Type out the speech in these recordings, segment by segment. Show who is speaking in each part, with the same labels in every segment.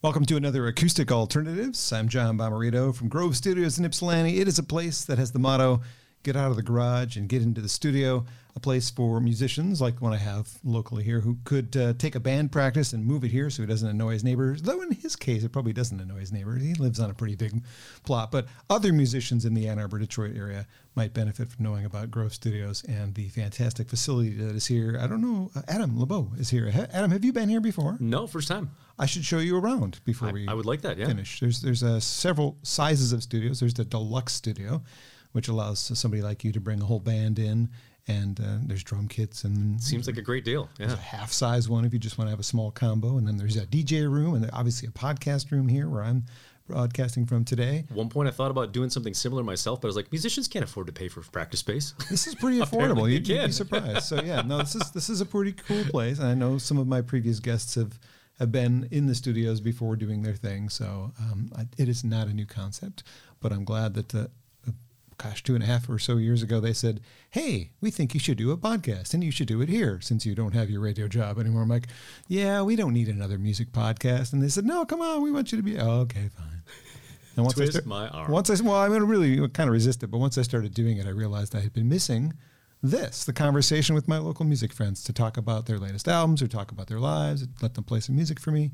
Speaker 1: Welcome to another Acoustic Alternatives. I'm John Bommarito from Grove Studios in Ypsilanti. It is a place that has the motto get out of the garage and get into the studio, a place for musicians like one I have locally here who could uh, take a band practice and move it here so he doesn't annoy his neighbors. Though in his case, it probably doesn't annoy his neighbors. He lives on a pretty big plot. But other musicians in the Ann Arbor, Detroit area might benefit from knowing about Grove Studios and the fantastic facility that is here. I don't know. Uh, Adam Labeaux is here. Ha- Adam, have you been here before?
Speaker 2: No, first time.
Speaker 1: I should show you around before
Speaker 2: I,
Speaker 1: we
Speaker 2: I would like that. Yeah.
Speaker 1: finish. There's there's uh, several sizes of studios. There's the deluxe studio, which allows somebody like you to bring a whole band in, and uh, there's drum kits and
Speaker 2: Seems like a great deal.
Speaker 1: there's
Speaker 2: Yeah.
Speaker 1: a half size one if you just want to have a small combo, and then there's a DJ room and obviously a podcast room here where I'm broadcasting from today.
Speaker 2: At one point, I thought about doing something similar myself, but I was like, musicians can't afford to pay for practice space.
Speaker 1: This is pretty affordable.
Speaker 2: you
Speaker 1: You'd, you'd be surprised. So yeah, no, this is this is a pretty cool place. And I know some of my previous guests have have been in the studios before doing their thing. So um, I, it is not a new concept, but I'm glad that. Uh, uh, Gosh, two and a half or so years ago, they said, "Hey, we think you should do a podcast, and you should do it here since you don't have your radio job anymore." I'm like, "Yeah, we don't need another music podcast." And they said, "No, come on, we want you to be." Oh, okay, fine. And once
Speaker 2: Twist
Speaker 1: I start,
Speaker 2: my arm.
Speaker 1: Once I well, I'm going to really kind of resist it, but once I started doing it, I realized I had been missing this the conversation with my local music friends to talk about their latest albums or talk about their lives, let them play some music for me.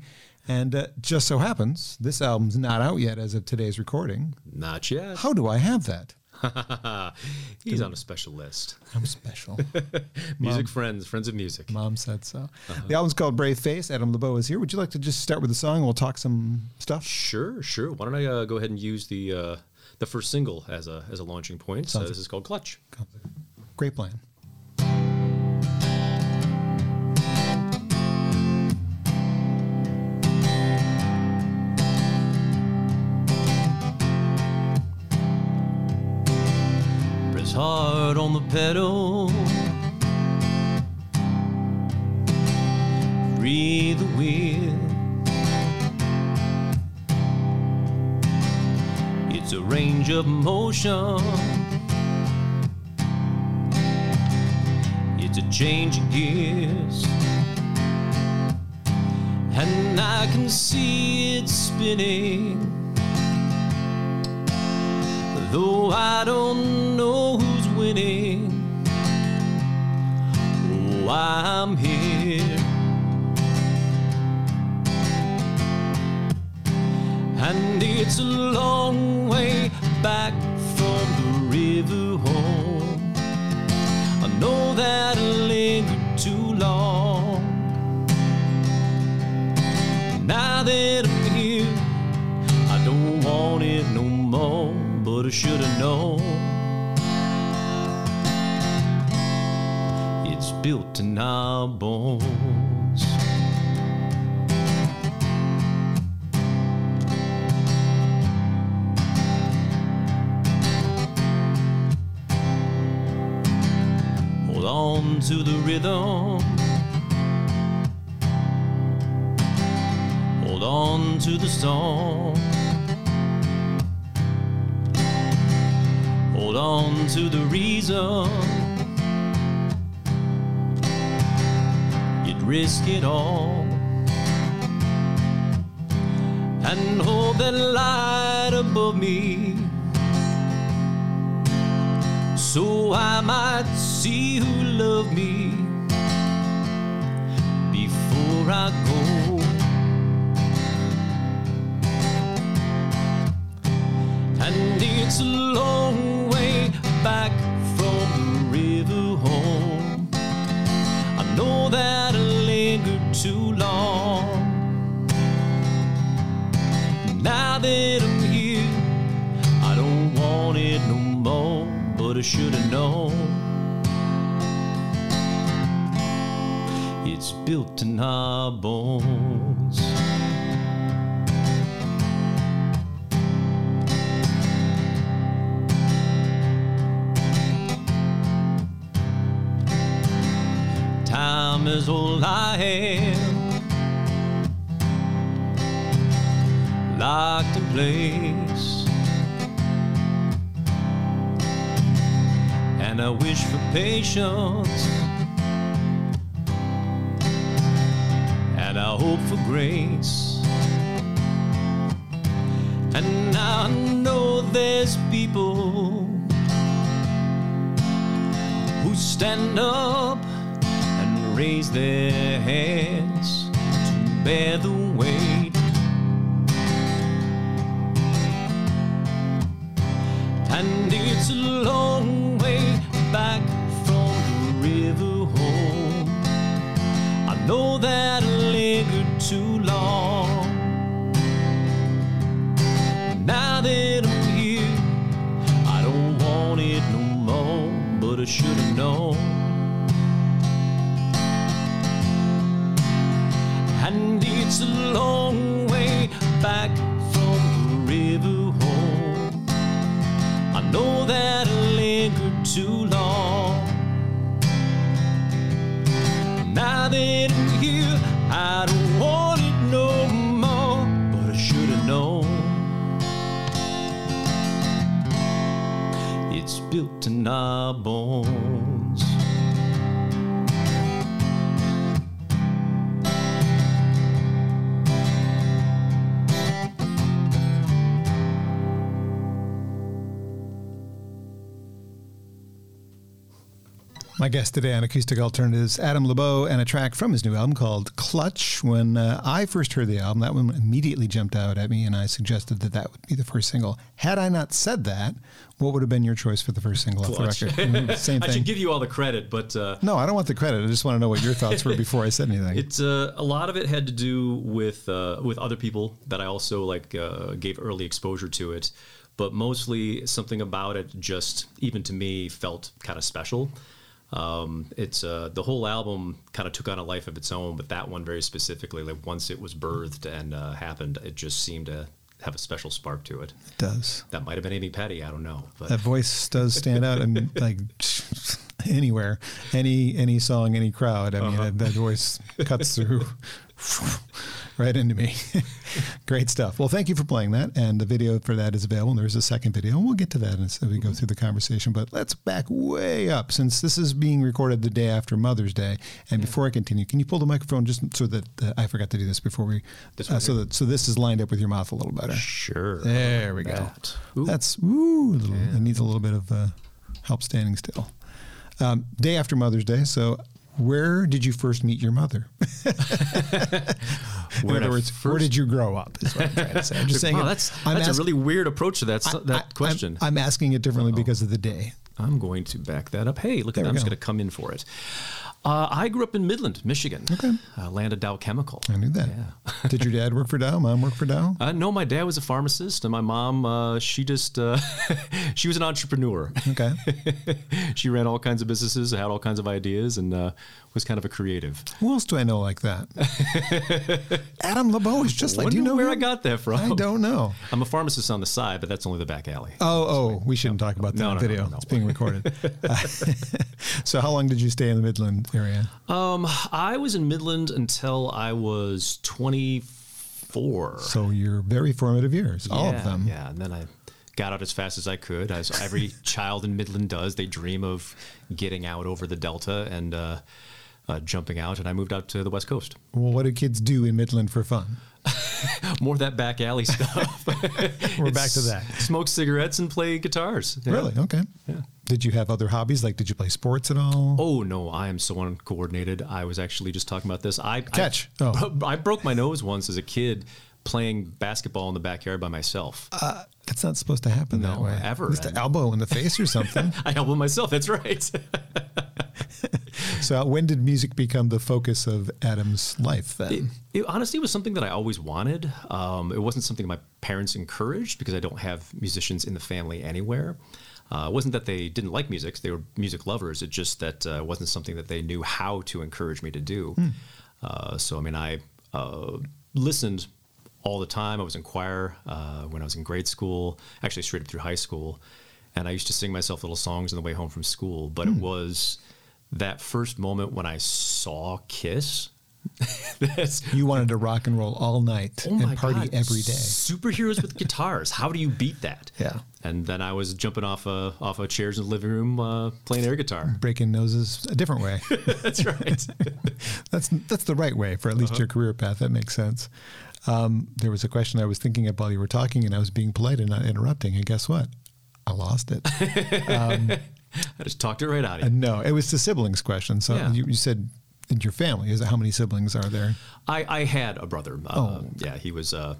Speaker 1: And uh, just so happens, this album's not out yet as of today's recording.
Speaker 2: Not yet.
Speaker 1: How do I have that?
Speaker 2: He's on a special list.
Speaker 1: I'm special.
Speaker 2: Music friends, friends of music.
Speaker 1: Mom said so. The album's called Brave Face. Adam Labeaux is here. Would you like to just start with the song? We'll talk some stuff.
Speaker 2: Sure, sure. Why don't I uh, go ahead and use the uh, the first single as a as a launching point? So
Speaker 1: Sounds
Speaker 2: this is called Clutch.
Speaker 1: Great plan.
Speaker 2: On the pedal. Breathe the wind. It's a range of motion. It's a change of gears. And I can see it spinning. Though I don't winning, oh, I'm here. And it's a long way back from the river home. I know that I lingered too long. Now that I'm here, I don't want it no more, but I should have known. In our bones. Hold on to the rhythm. Hold on to the song. Hold on to the reason. Risk it all. And hold that light above me. So I might see who love me before I go. And it's a long more, but I should have known. It's built in our bones. Time is all I have. Locked in place. I wish for patience. And I hope for grace. And I know there's people who stand up and raise their hands to bear the weight. And it's a long Know that lingered too long. Now that I'm here, I don't want it no more, but I should have known. And it's a long built in
Speaker 1: My guest today on Acoustic Alternatives, Adam Labeaux, and a track from his new album called Clutch. When uh, I first heard the album, that one immediately jumped out at me, and I suggested that that would be the first single. Had I not said that, what would have been your choice for the first single
Speaker 2: Clutch.
Speaker 1: off the record? Mm, Same
Speaker 2: I should give you all the credit, but uh,
Speaker 1: no, I don't want the credit. I just want to know what your thoughts were before I said anything.
Speaker 2: It's uh, a lot of it had to do with uh, with other people that I also like uh, gave early exposure to it, but mostly something about it just even to me felt kind of special. Um, it's uh, the whole album kind of took on a life of its own, but that one very specifically, like once it was birthed and uh, happened, it just seemed to have a special spark to it.
Speaker 1: it does.
Speaker 2: That might have been Amy Petty, I don't know, but
Speaker 1: That voice does stand out, and like anywhere, any any song, any crowd. I mean, that, that voice cuts through right into me. Great stuff. Well, thank you for playing that, and the video for that is available. And there's a second video, and we'll get to that as we go through the conversation. But let's back way up since this is being recorded the day after Mother's Day. And before I continue, can you pull the microphone just so that uh, I forgot to do this before we,
Speaker 2: This
Speaker 1: uh, so that so this is lined up with your mouth a little better.
Speaker 2: sure.
Speaker 1: There we go.
Speaker 2: That. Ooh.
Speaker 1: That's ooh, little, it needs a little bit of uh, help standing still. Um, day after Mother's Day, so where did you first meet your mother? In
Speaker 2: Where
Speaker 1: other words, where did you grow up? Is what I'm trying to say. I'm just saying.
Speaker 2: wow, that's
Speaker 1: I'm
Speaker 2: that's
Speaker 1: ask-
Speaker 2: a really weird approach to that
Speaker 1: I-
Speaker 2: that
Speaker 1: I- I'm-
Speaker 2: question.
Speaker 1: I'm, asking it differently because of the day.
Speaker 2: I'm going to back that up. Hey, look at that. I'm just going to come in for it. Uh, I grew up in Midland, Michigan,
Speaker 1: Okay.
Speaker 2: uh, land of Dow Chemical.
Speaker 1: I knew that.
Speaker 2: Yeah.
Speaker 1: did your dad work for Dow? Mom work for Dow?
Speaker 2: Uh, no, my dad was a pharmacist, and my mom, uh, she just, uh, she was an entrepreneur.
Speaker 1: Okay.
Speaker 2: she ran all kinds of businesses, had all kinds of ideas, and uh, was kind of a creative.
Speaker 1: Who else do I know like that? Adam Labeaux is just like. Do you know
Speaker 2: where
Speaker 1: him?
Speaker 2: I got that from?
Speaker 1: I don't know.
Speaker 2: I'm a pharmacist on the side, but that's only the back alley.
Speaker 1: Oh, oh, we shouldn't talk about that
Speaker 2: No, no, no,
Speaker 1: video.
Speaker 2: no, no.
Speaker 1: It's being recorded. so, how long did you stay in the Midland area?
Speaker 2: Um, I was in Midland until I was 24.
Speaker 1: So, your very formative years, all of them.
Speaker 2: Yeah, and then I got out as fast as I could, as every child in Midland does. They dream of getting out over the Delta and uh, uh, jumping out, and I moved out to the West Coast.
Speaker 1: Well, what do kids do in Midland for fun?
Speaker 2: More of that back alley stuff.
Speaker 1: We're back to that.
Speaker 2: Smoke cigarettes and play guitars. Yeah.
Speaker 1: Really? Okay.
Speaker 2: Yeah.
Speaker 1: Did you have other hobbies? Like, did you play sports at all?
Speaker 2: Oh no, I am so uncoordinated. I was actually just talking about this. I
Speaker 1: Catch.
Speaker 2: I,
Speaker 1: Oh.
Speaker 2: I broke my nose once as a kid playing basketball in the backyard by myself.
Speaker 1: Uh, that's not supposed to happen that way.
Speaker 2: ever.
Speaker 1: Just an elbow in the face or something.
Speaker 2: I elbow myself. That's right.
Speaker 1: so, when did music become the focus of Adam's life then?
Speaker 2: It, it honestly was something that I always wanted. Um, it wasn't something my parents encouraged because I don't have musicians in the family anywhere. Uh, it wasn't that they didn't like music; they were music lovers. It just that uh, wasn't something that they knew how to encourage me to do. Uh, so, I mean, I uh, listened all the time. I was in choir uh, when I was in grade school, actually straight up through high school, and I used to sing myself little songs on the way home from school. But it was that first moment when I saw Kiss.
Speaker 1: You wanted to rock and roll all night
Speaker 2: Oh
Speaker 1: and party
Speaker 2: God,
Speaker 1: every day.
Speaker 2: Superheroes with guitars. How do you beat that?
Speaker 1: Yeah.
Speaker 2: And then I was jumping off uh, off of chairs in the living room uh, playing air guitar.
Speaker 1: Breaking noses a different way.
Speaker 2: That's right.
Speaker 1: that's that's the right way for at least
Speaker 2: Uh-huh.
Speaker 1: your career path. That makes sense. Um, there was a question I was thinking of while you were talking, and I was being polite and not interrupting. And guess what? I lost it.
Speaker 2: I just talked it right out of you.
Speaker 1: And no, it was the siblings question. So
Speaker 2: Yeah.
Speaker 1: you, you said in your family, is it how many siblings are there?
Speaker 2: I, I had a brother. Uh,
Speaker 1: Oh.
Speaker 2: Yeah, he was uh,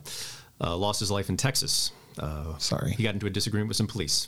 Speaker 2: uh, lost his life in Texas. Uh,
Speaker 1: Sorry.
Speaker 2: He got into a disagreement with some police.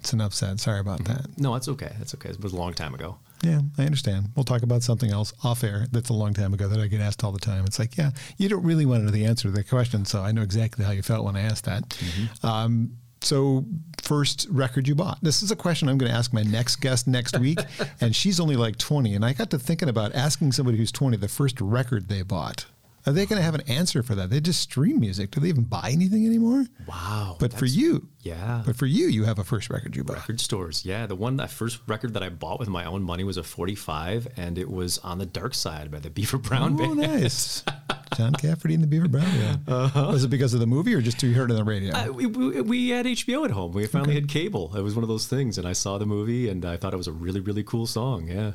Speaker 1: It's enough said. Sorry about that.
Speaker 2: No, that's okay. That's okay. It was a long time ago.
Speaker 1: Yeah, I understand. We'll talk about something else off air that's a long time ago that I get asked all the time. It's like, yeah, you don't really want to know the answer to the question, so I know exactly how you felt when I asked that. Um, so, first record you bought. This is a question I'm going to ask my next guest next week, and she's only like 20. And I got to thinking about asking somebody who's 20 the first record they bought. Are they going to have an answer for that? They just stream music. Do they even buy anything anymore?
Speaker 2: Wow.
Speaker 1: But for you,
Speaker 2: Yeah.
Speaker 1: but for you, you have a first record you bought.
Speaker 2: record stores. Yeah, the one that first record that I bought with my own money was a 45, and it was on the Dark Side by the Beaver Brown
Speaker 1: Oh,
Speaker 2: Band.
Speaker 1: nice. John Cafferty and the Beaver Brown Band. Was it because of the movie or just you heard it on the radio?
Speaker 2: Uh, we, we, we had HBO at home. We finally had cable. It was one of those things, and I saw the movie, and I thought it was a really, really cool song. Yeah.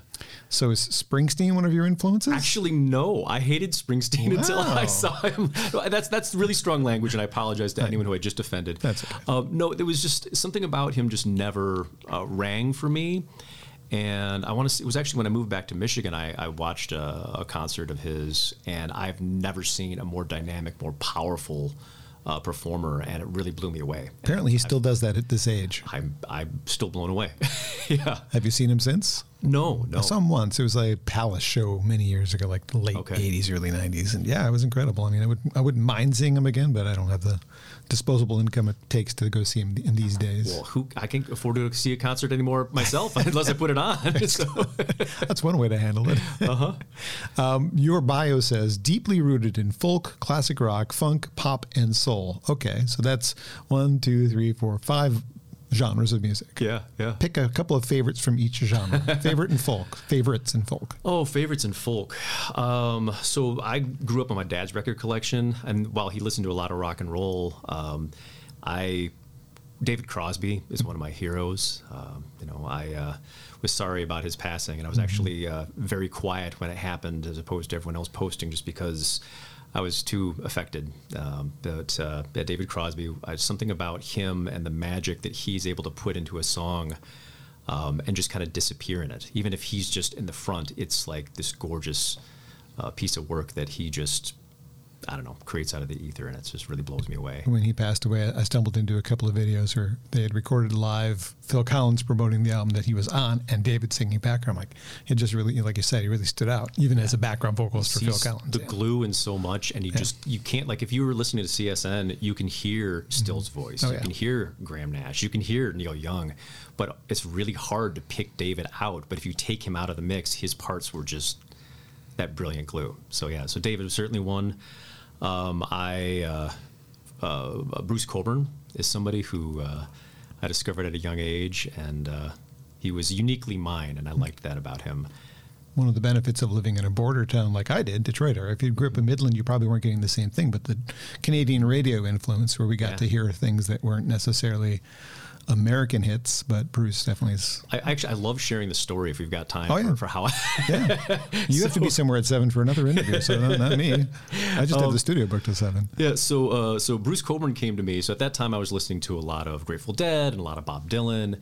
Speaker 1: so is Springsteen one of your influences?
Speaker 2: Actually, no. I hated Springsteen until I saw him. That's that's really strong language, and I apologize to anyone who I just offended.
Speaker 1: That's okay.
Speaker 2: Uh, no, there was just something about him just never uh, rang for me. And I want to see, it was actually when I moved back to Michigan, I, I watched a, a concert of his, and I've never seen a more dynamic, more powerful uh, performer, and it really blew me away.
Speaker 1: Apparently, he still does that at this age.
Speaker 2: I'm, I'm still blown away. yeah.
Speaker 1: Have you seen him since?
Speaker 2: No, no.
Speaker 1: I saw him once. It was a Palace show many years ago, like late
Speaker 2: Okay.
Speaker 1: '80s, early '90s, and yeah, it was incredible. I mean, I would I wouldn't mind seeing him again, but I don't have the disposable income it takes to go see him in these days.
Speaker 2: well, who I can't afford to see a concert anymore myself unless I put it on. so,
Speaker 1: That's one way to handle it. Uh-huh. um, your bio says deeply rooted in folk, classic rock, funk, pop, and soul. Okay, so that's one, two, three, four, five genres of music.
Speaker 2: yeah, yeah.
Speaker 1: Pick a couple of favorites from each genre. Favorite in folk, favorites in folk.
Speaker 2: Oh, favorites in folk. Um, so I grew up on my dad's record collection, and while he listened to a lot of rock and roll, um, I David Crosby is one of my heroes. Um, you know, I uh, was sorry about his passing, and I was actually uh, very quiet when it happened, as opposed to everyone else posting, just because I was too affected. Um, but uh, David Crosby, uh, something about him and the magic that he's able to put into a song um, and just kind of disappear in it. Even if he's just in the front, it's like this gorgeous uh, piece of work that he just, I don't know, creates out of the ether, and it just really blows me away.
Speaker 1: When he passed away, I stumbled into a couple of videos where they had recorded live Phil Collins promoting the album that he was on and David singing background. Like it just really, like you said, he really stood out, even as a background vocalist for Phil Collins.
Speaker 2: the
Speaker 1: yeah.
Speaker 2: glue in so much, and you just you can't like if you were listening to CSN, you can hear mm-hmm. Stills' voice,
Speaker 1: Oh,
Speaker 2: you
Speaker 1: yeah.
Speaker 2: can hear Graham Nash, you can hear Neil Young, but it's really hard to pick David out. But if you take him out of the mix, his parts were just that brilliant glue. So yeah, so David was certainly one. Um, I uh, uh, Bruce Cockburn is somebody who uh, I discovered at a young age, and uh, he was uniquely mine, and I liked that about him.
Speaker 1: One of the benefits of living in a border town like I did, Detroit, or if you grew up in Midland, you probably weren't getting the same thing. But the Canadian radio influence, where we got
Speaker 2: Yeah.
Speaker 1: to hear things that weren't necessarily American hits, but Bruce definitely is.
Speaker 2: I actually I love sharing the story if we've got time
Speaker 1: Oh, yeah.
Speaker 2: for, for how I,
Speaker 1: Yeah, you have to be somewhere at seven for another interview, so not, not me. I just
Speaker 2: Um,
Speaker 1: have the studio booked till seven.
Speaker 2: Yeah, so uh, so Bruce Cockburn came to me. So at that time, I was listening to a lot of Grateful Dead and a lot of Bob Dylan,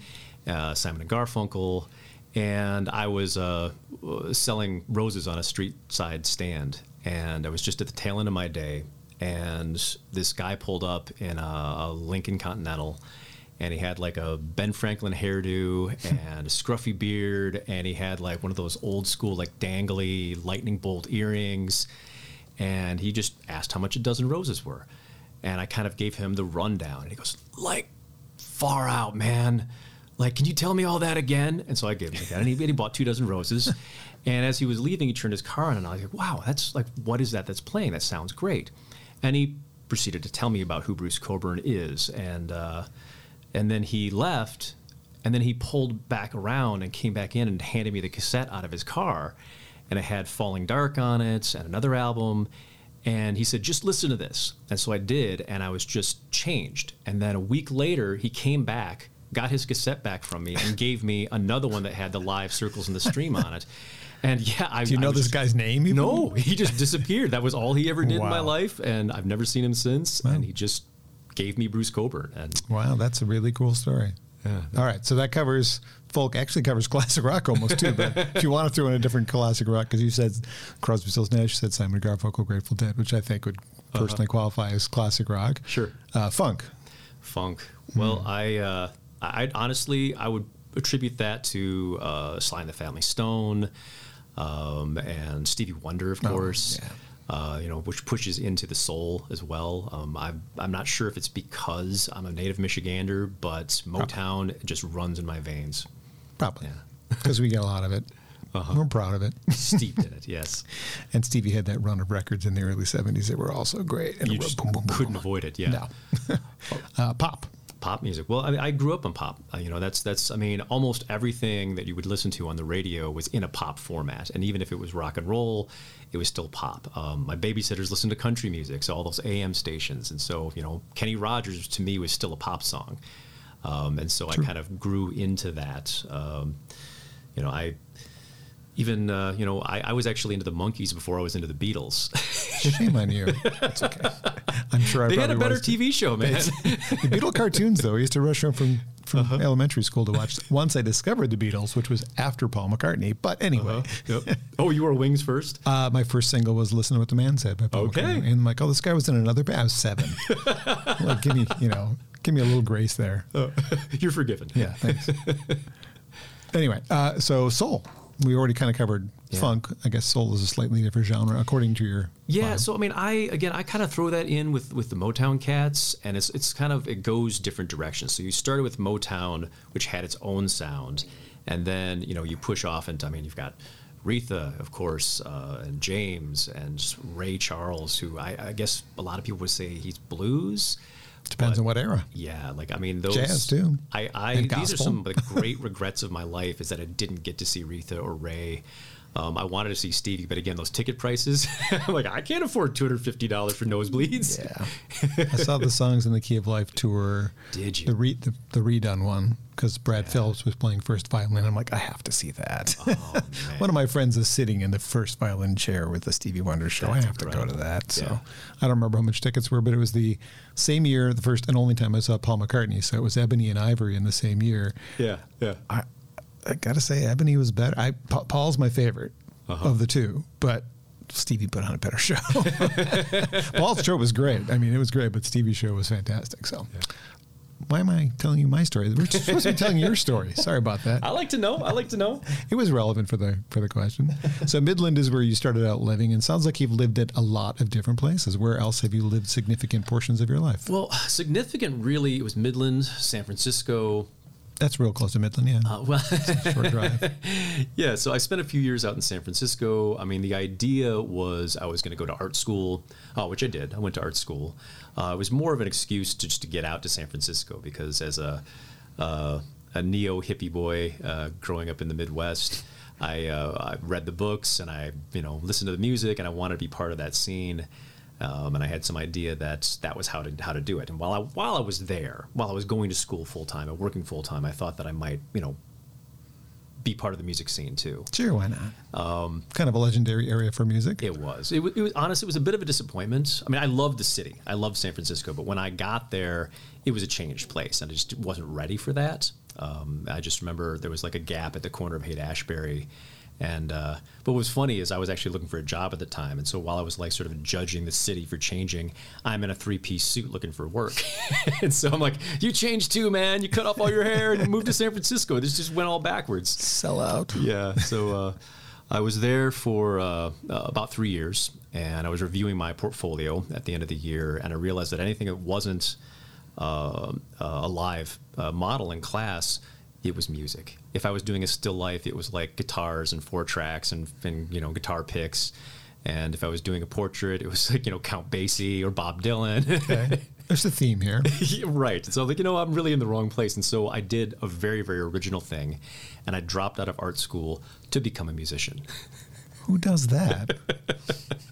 Speaker 2: uh, Simon and Garfunkel, and I was uh, uh, selling roses on a street side stand, and I was just at the tail end of my day, and this guy pulled up in a Lincoln Continental. And he had like a Ben Franklin hairdo and a scruffy beard, and he had like one of those old school, like dangly lightning bolt earrings and he just asked how much a dozen roses were. And I kind of gave him the rundown. And he goes, like, far out, man. Like, can you tell me all that again? And so I gave him that. And he, and he bought two dozen roses. and as he was leaving, he turned his car on, and I was like, wow, that's like, what is that that's playing? That sounds great. And he proceeded to tell me about who Bruce Cockburn is. And, uh, and then he left, and then he pulled back around and came back in and handed me the cassette out of his car. And it had Falling Dark on it and another album. And he said, just listen to this. And so I did, and I was just changed. And then a week later, he came back, got his cassette back from me, and gave me another one that had the live circles and the stream on it. And yeah, I
Speaker 1: Do you know
Speaker 2: was
Speaker 1: this
Speaker 2: just-
Speaker 1: guy's name? even?
Speaker 2: No, he just disappeared. That was all he ever did in my life, and I've never seen him since. And he just gave me Bruce Cockburn, and
Speaker 1: Wow, that's a really cool story.
Speaker 2: Yeah.
Speaker 1: All right, so that covers folk. Actually, covers classic rock almost too. But if you want to throw in a different classic rock, because you said Crosby, Stills, Nash, you said Simon and Garfunkel, Grateful Dead, which I think would personally qualify as classic rock.
Speaker 2: Uh-huh. Sure.
Speaker 1: Uh, funk.
Speaker 2: funk.
Speaker 1: Hmm.
Speaker 2: Well, I, uh, I honestly I would attribute that to uh, Sly and the Family Stone, um, and Stevie Wonder, of course.
Speaker 1: Oh, yeah.
Speaker 2: Uh, you know, which pushes into the soul as well. Um, I'm, I'm not sure if it's because I'm a native Michigander, but Motown just runs in my veins.
Speaker 1: Probably.
Speaker 2: Yeah.
Speaker 1: Because we get a lot of it.
Speaker 2: Uh-huh.
Speaker 1: We're proud of it.
Speaker 2: Steeped in it, yes.
Speaker 1: And Stevie had that run of records in the early 70s that were also great. And
Speaker 2: You just
Speaker 1: boom, boom, boom,
Speaker 2: couldn't avoid it, yeah.
Speaker 1: No. uh, pop.
Speaker 2: Pop music. Well, I, I grew up on pop. Uh, you know, that's that's. I mean, almost everything that you would listen to on the radio was in a pop format, and even if it was rock and roll, it was still pop. Um, my babysitters listened to country music, so all those AM stations, and so you know, Kenny Rogers to me was still a pop song, um, and so I kind of grew into that. Um, you know, I. Even uh, you know, I, I was actually into the Monkees before I was into the Beatles.
Speaker 1: Shame on you. It's okay. I'm sure I
Speaker 2: they had a better. TV show, man.
Speaker 1: The Beatle cartoons, though, I used to rush home from, from
Speaker 2: Uh-huh.
Speaker 1: elementary school to watch. Once I discovered the Beatles, which was after Paul McCartney. But anyway,
Speaker 2: Yep. Oh, you were Wings first.
Speaker 1: uh, my first single was "Listen to What the Man Said" by Paul
Speaker 2: Okay.
Speaker 1: McCartney. And I'm like, oh, this guy was in another band. I was seven. like, give me, you know, give me a little grace there.
Speaker 2: You're forgiven.
Speaker 1: Yeah, thanks. anyway, uh, so soul. We already kind of covered
Speaker 2: Yeah.
Speaker 1: funk. I guess soul is a slightly different genre, according to your.
Speaker 2: Yeah,
Speaker 1: bio.
Speaker 2: so I mean, I again, I kind of throw that in with with the Motown Cats, and it's it's kind of it goes different directions. So you started with Motown, which had its own sound, and then you know you push off into. I mean, you've got Retha, of course, uh, and James and Ray Charles, who I, I guess a lot of people would say he's blues.
Speaker 1: Depends
Speaker 2: but-
Speaker 1: on what era.
Speaker 2: Yeah, like I mean, those
Speaker 1: Jazz, too.
Speaker 2: I, I these are some of the great regrets of my life is that I didn't get to see Retha or Ray. Um, I wanted to see Stevie, but again, those ticket prices, I'm like I can't afford two hundred fifty dollars for nosebleeds.
Speaker 1: Yeah, I saw the songs in the Key of Life tour.
Speaker 2: Did you?
Speaker 1: The re, the, the redone one because Brad Phillips was playing first violin. I'm like, I have to see that.
Speaker 2: Oh,
Speaker 1: one of my friends is sitting in the first violin chair with the Stevie Wonder show.
Speaker 2: That's
Speaker 1: I have to go to that. So
Speaker 2: Yeah.
Speaker 1: I don't remember how much tickets were, but it was the same year, the first and only time I saw Paul McCartney. So it was Ebony and Ivory in the same year.
Speaker 2: yeah, yeah.
Speaker 1: I, I gotta say, Ebony was better. I Pa- Paul's my favorite
Speaker 2: Uh-huh.
Speaker 1: of the two, but Stevie put on a better show. Paul's show was great. I mean, it was great, but Stevie's show was fantastic. So, why am I telling you my story? We're supposed to be telling your story. Sorry about that.
Speaker 2: I like to know. I like to know.
Speaker 1: It was relevant for the for the question. So, Midland is where you started out living, and sounds like you've lived at a lot of different places. Where else have you lived significant portions of your life?
Speaker 2: Well, significant really. It was Midland, San Francisco.
Speaker 1: That's real close to Midland, yeah.
Speaker 2: Uh, well,
Speaker 1: Short drive.
Speaker 2: Yeah, so I spent a few years out in San Francisco. I mean, the idea was I was going to go to art school, uh, which I did. I went to art school. Uh, it was more of an excuse to just to get out to San Francisco because as a uh, a neo hippie boy uh, growing up in the Midwest, I, uh, I read the books and I you know listened to the music and I wanted to be part of that scene. Um, and I had some idea that that was how to how to do it. And while I while I was there, while I was going to school full time and working full time, I thought that I might you know be part of the music scene too.
Speaker 1: Sure, why not? Um, kind of a legendary area for music.
Speaker 2: It was. It was, it was honest. It was a bit of a disappointment. I mean, I loved the city. I loved San Francisco, but when I got there, it was a changed place, and I just wasn't ready for that. Um, I just remember there was like a gap at the corner of Haight Ashbury, and uh, but what was funny is I was actually looking for a job at the time, and so while I was like sort of judging the city for changing, I'm in a three piece suit looking for work, and so I'm like, "You changed too, man. You cut off all your hair and moved to San Francisco. This just went all backwards."
Speaker 1: Sell out.
Speaker 2: yeah. So uh, I was there for uh, uh, about three years, and I was reviewing my portfolio at the end of the year, and I realized that anything that wasn't uh, uh, a live uh, model in class, it was music. If I was doing a still life, it was like guitars and four tracks and, and you know guitar picks. And if I was doing a portrait, it was like you know Count Basie or Bob Dylan.
Speaker 1: Okay. There's a theme here.
Speaker 2: Right. So like, you know, I'm really in the wrong place. And so I did a very, very original thing. And I dropped out of art school to become a musician.
Speaker 1: Who does that?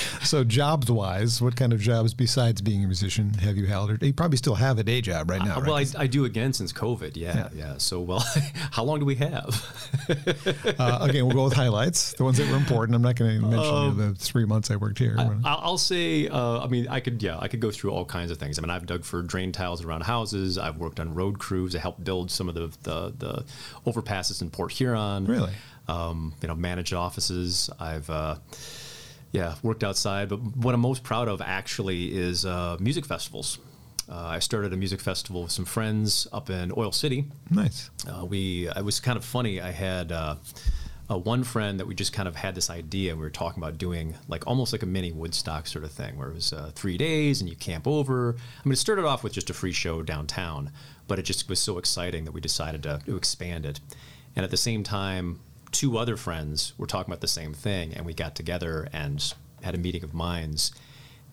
Speaker 1: So, jobs wise, what kind of jobs besides being a musician have you held? Or you probably still have a day job right now.
Speaker 2: Uh, well,
Speaker 1: right?
Speaker 2: I, I do again since COVID. Yeah, yeah. So, well, how long do we have?
Speaker 1: uh, again, we'll go with highlights, the ones that were important. I'm not going to mention
Speaker 2: Um,
Speaker 1: the three months I worked here.
Speaker 2: I- I'll say, uh, I mean, I could, yeah, I could go through all kinds of things. I mean, I've dug for drain tiles around houses. I've worked on road crews. I helped build some of the the, the overpasses in Port Huron.
Speaker 1: Really?
Speaker 2: Um, you know, managed offices. I've, uh, yeah, worked outside. But what I'm most proud of actually is uh, music festivals. Uh, I started a music festival with some friends up in Oil City.
Speaker 1: nice.
Speaker 2: Uh, we it was kind of funny. I had uh, uh, one friend that we just kind of had this idea. We were talking about doing like almost like a mini Woodstock sort of thing, where it was uh, three days and you camp over. I mean, it started off with just a free show downtown, but it just was so exciting that we decided to, to expand it. And at the same time, two other friends were talking about the same thing, and we got together and had a meeting of minds.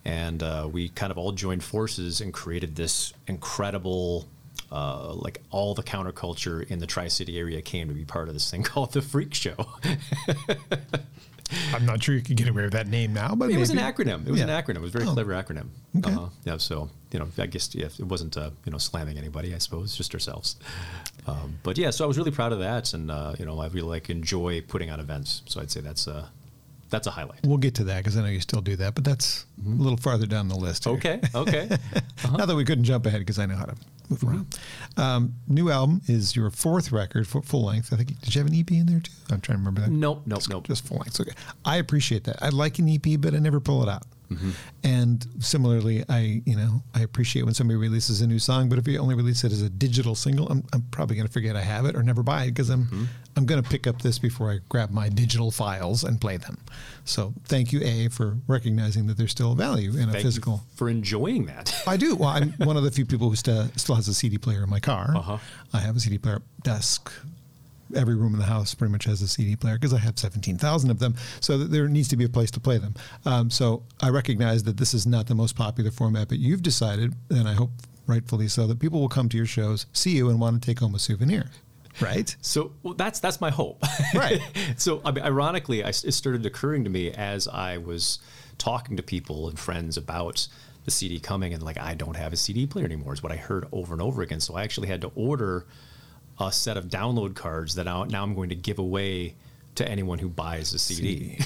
Speaker 2: And uh, we kind of all joined forces and created this incredible uh, like all the counterculture in the Tri City area came to be part of this thing called the Freak Show.
Speaker 1: I'm not sure you could get away with that name now, but
Speaker 2: it was an acronym. It was an acronym. It was a very
Speaker 1: Oh.
Speaker 2: clever acronym.
Speaker 1: Okay.
Speaker 2: Uh, yeah. So you know, I guess yeah, it wasn't uh, you know slamming anybody. I suppose just ourselves. Um, but yeah, so I was really proud of that, and uh, you know, I really like enjoy putting on events. So I'd say that's a that's a highlight.
Speaker 1: We'll get to that because I know you still do that, but that's mm-hmm. a little farther down the list. here.
Speaker 2: Okay. Okay. Uh-huh.
Speaker 1: Not that we couldn't jump ahead because I know how to move mm-hmm. around. Um, new album is your fourth record, fu- full length. I think. Did you have an EP in there too? I'm trying to remember that.
Speaker 2: nope. Nope. Nope.
Speaker 1: Just full length. Okay. I appreciate that. I like an EP, but I never pull it out. Mm-hmm. And similarly, I you know I appreciate when somebody releases a new song, but if you only release it as a digital single, I'm, I'm probably going to forget I have it or never buy it because I'm I'm going to pick up this before I grab my digital files and play them. So thank you, A, for recognizing that there's still value in a
Speaker 2: Thank
Speaker 1: physical.
Speaker 2: you for enjoying that.
Speaker 1: I do. Well, I'm one of the few people who st- still has a CD player in my car.
Speaker 2: Uh-huh.
Speaker 1: I have a CD player desk. Every room in the house pretty much has a CD player because I have 17,000 of them. So there needs to be a place to play them. Um, so I recognize that this is not the most popular format, but you've decided, and I hope rightfully so, that people will come to your shows, see you, and want to take home a souvenir. Right?
Speaker 2: So well, that's that's my hope.
Speaker 1: Right.
Speaker 2: so I mean, ironically, I, it started occurring to me as I was talking to people and friends about the CD coming, and like I don't have a CD player anymore. Is what I heard over and over again. So I actually had to order a set of download cards that now, now I'm going to give away to anyone who buys a CD.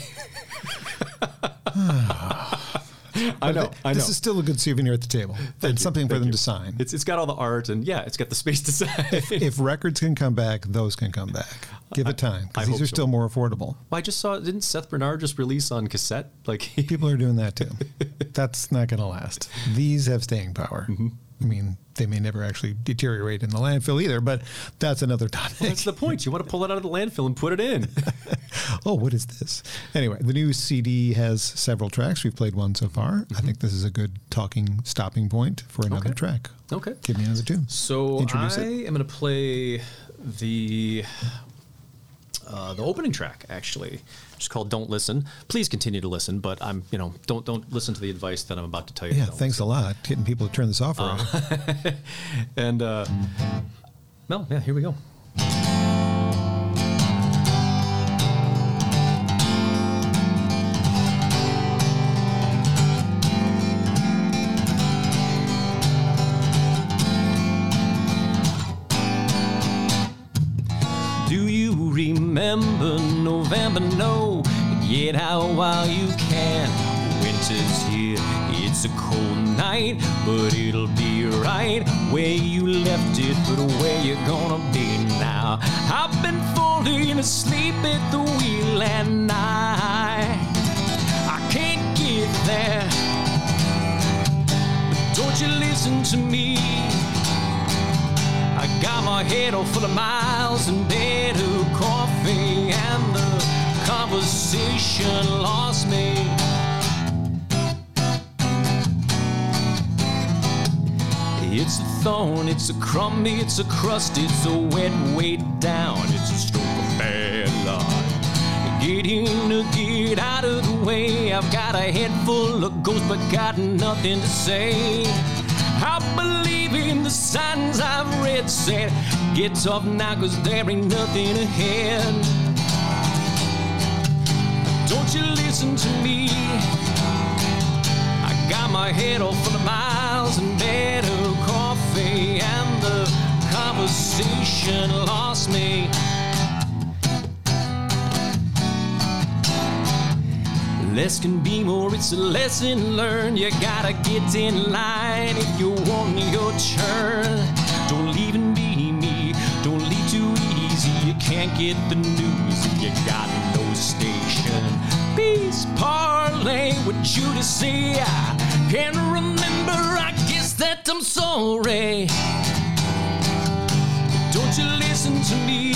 Speaker 2: I know. I know.
Speaker 1: This is still a good souvenir at the table. and something for them
Speaker 2: you.
Speaker 1: to sign.
Speaker 2: It's, it's got all the art and yeah, it's got the space to sign.
Speaker 1: if records can come back, those can come back. Give it time because these are
Speaker 2: so.
Speaker 1: still more affordable.
Speaker 2: I just saw didn't Seth Bernard just release on cassette? Like
Speaker 1: People are doing that too. That's not going to last. These have staying power.
Speaker 2: Mm-hmm.
Speaker 1: I mean, they may never actually deteriorate in the landfill either, but that's another topic.
Speaker 2: that's the point. You want to pull it out of the landfill and put it in.
Speaker 1: oh, what is this? Anyway, the new CD has several tracks. We've played one so far. I think this is a good talking stopping point for another
Speaker 2: Okay.
Speaker 1: track.
Speaker 2: Okay.
Speaker 1: Give me another tune.
Speaker 2: So
Speaker 1: Introduce
Speaker 2: I
Speaker 1: it.
Speaker 2: am going to play the uh, the opening track actually, just called "Don't Listen." Please continue to listen, but I'm you know don't don't listen to the advice that I'm about to tell you.
Speaker 1: Yeah, thanks a lot. Getting people to turn this off
Speaker 2: listen. And uh, well, yeah, here we go. No, get out while you can. Winter's here, it's a cold night, but it'll be right where you left it, but where you're gonna be now. I've been falling asleep at the wheel and night. I can't get there, but don't you listen to me. I got my head all full of miles and better coffee, lost me. It's a thorn, it's a crumb, it's a crust, it's a wet weight down, it's a stroke of bad luck. Get in or get out of the way. I've got a head full of ghosts, but got nothing to say. I believe in the signs I've read said, get tough now, cause there ain't nothing ahead. Don't you listen to me? I got my head off for the miles and better coffee, and the conversation lost me. Less can be more, it's a lesson learned. You gotta get in line if you want your turn. Don't leave be me, don't leave too easy. You can't get the news if you got no station. Parlay with see. I can't remember, I guess that I'm sorry. Don't you listen to me?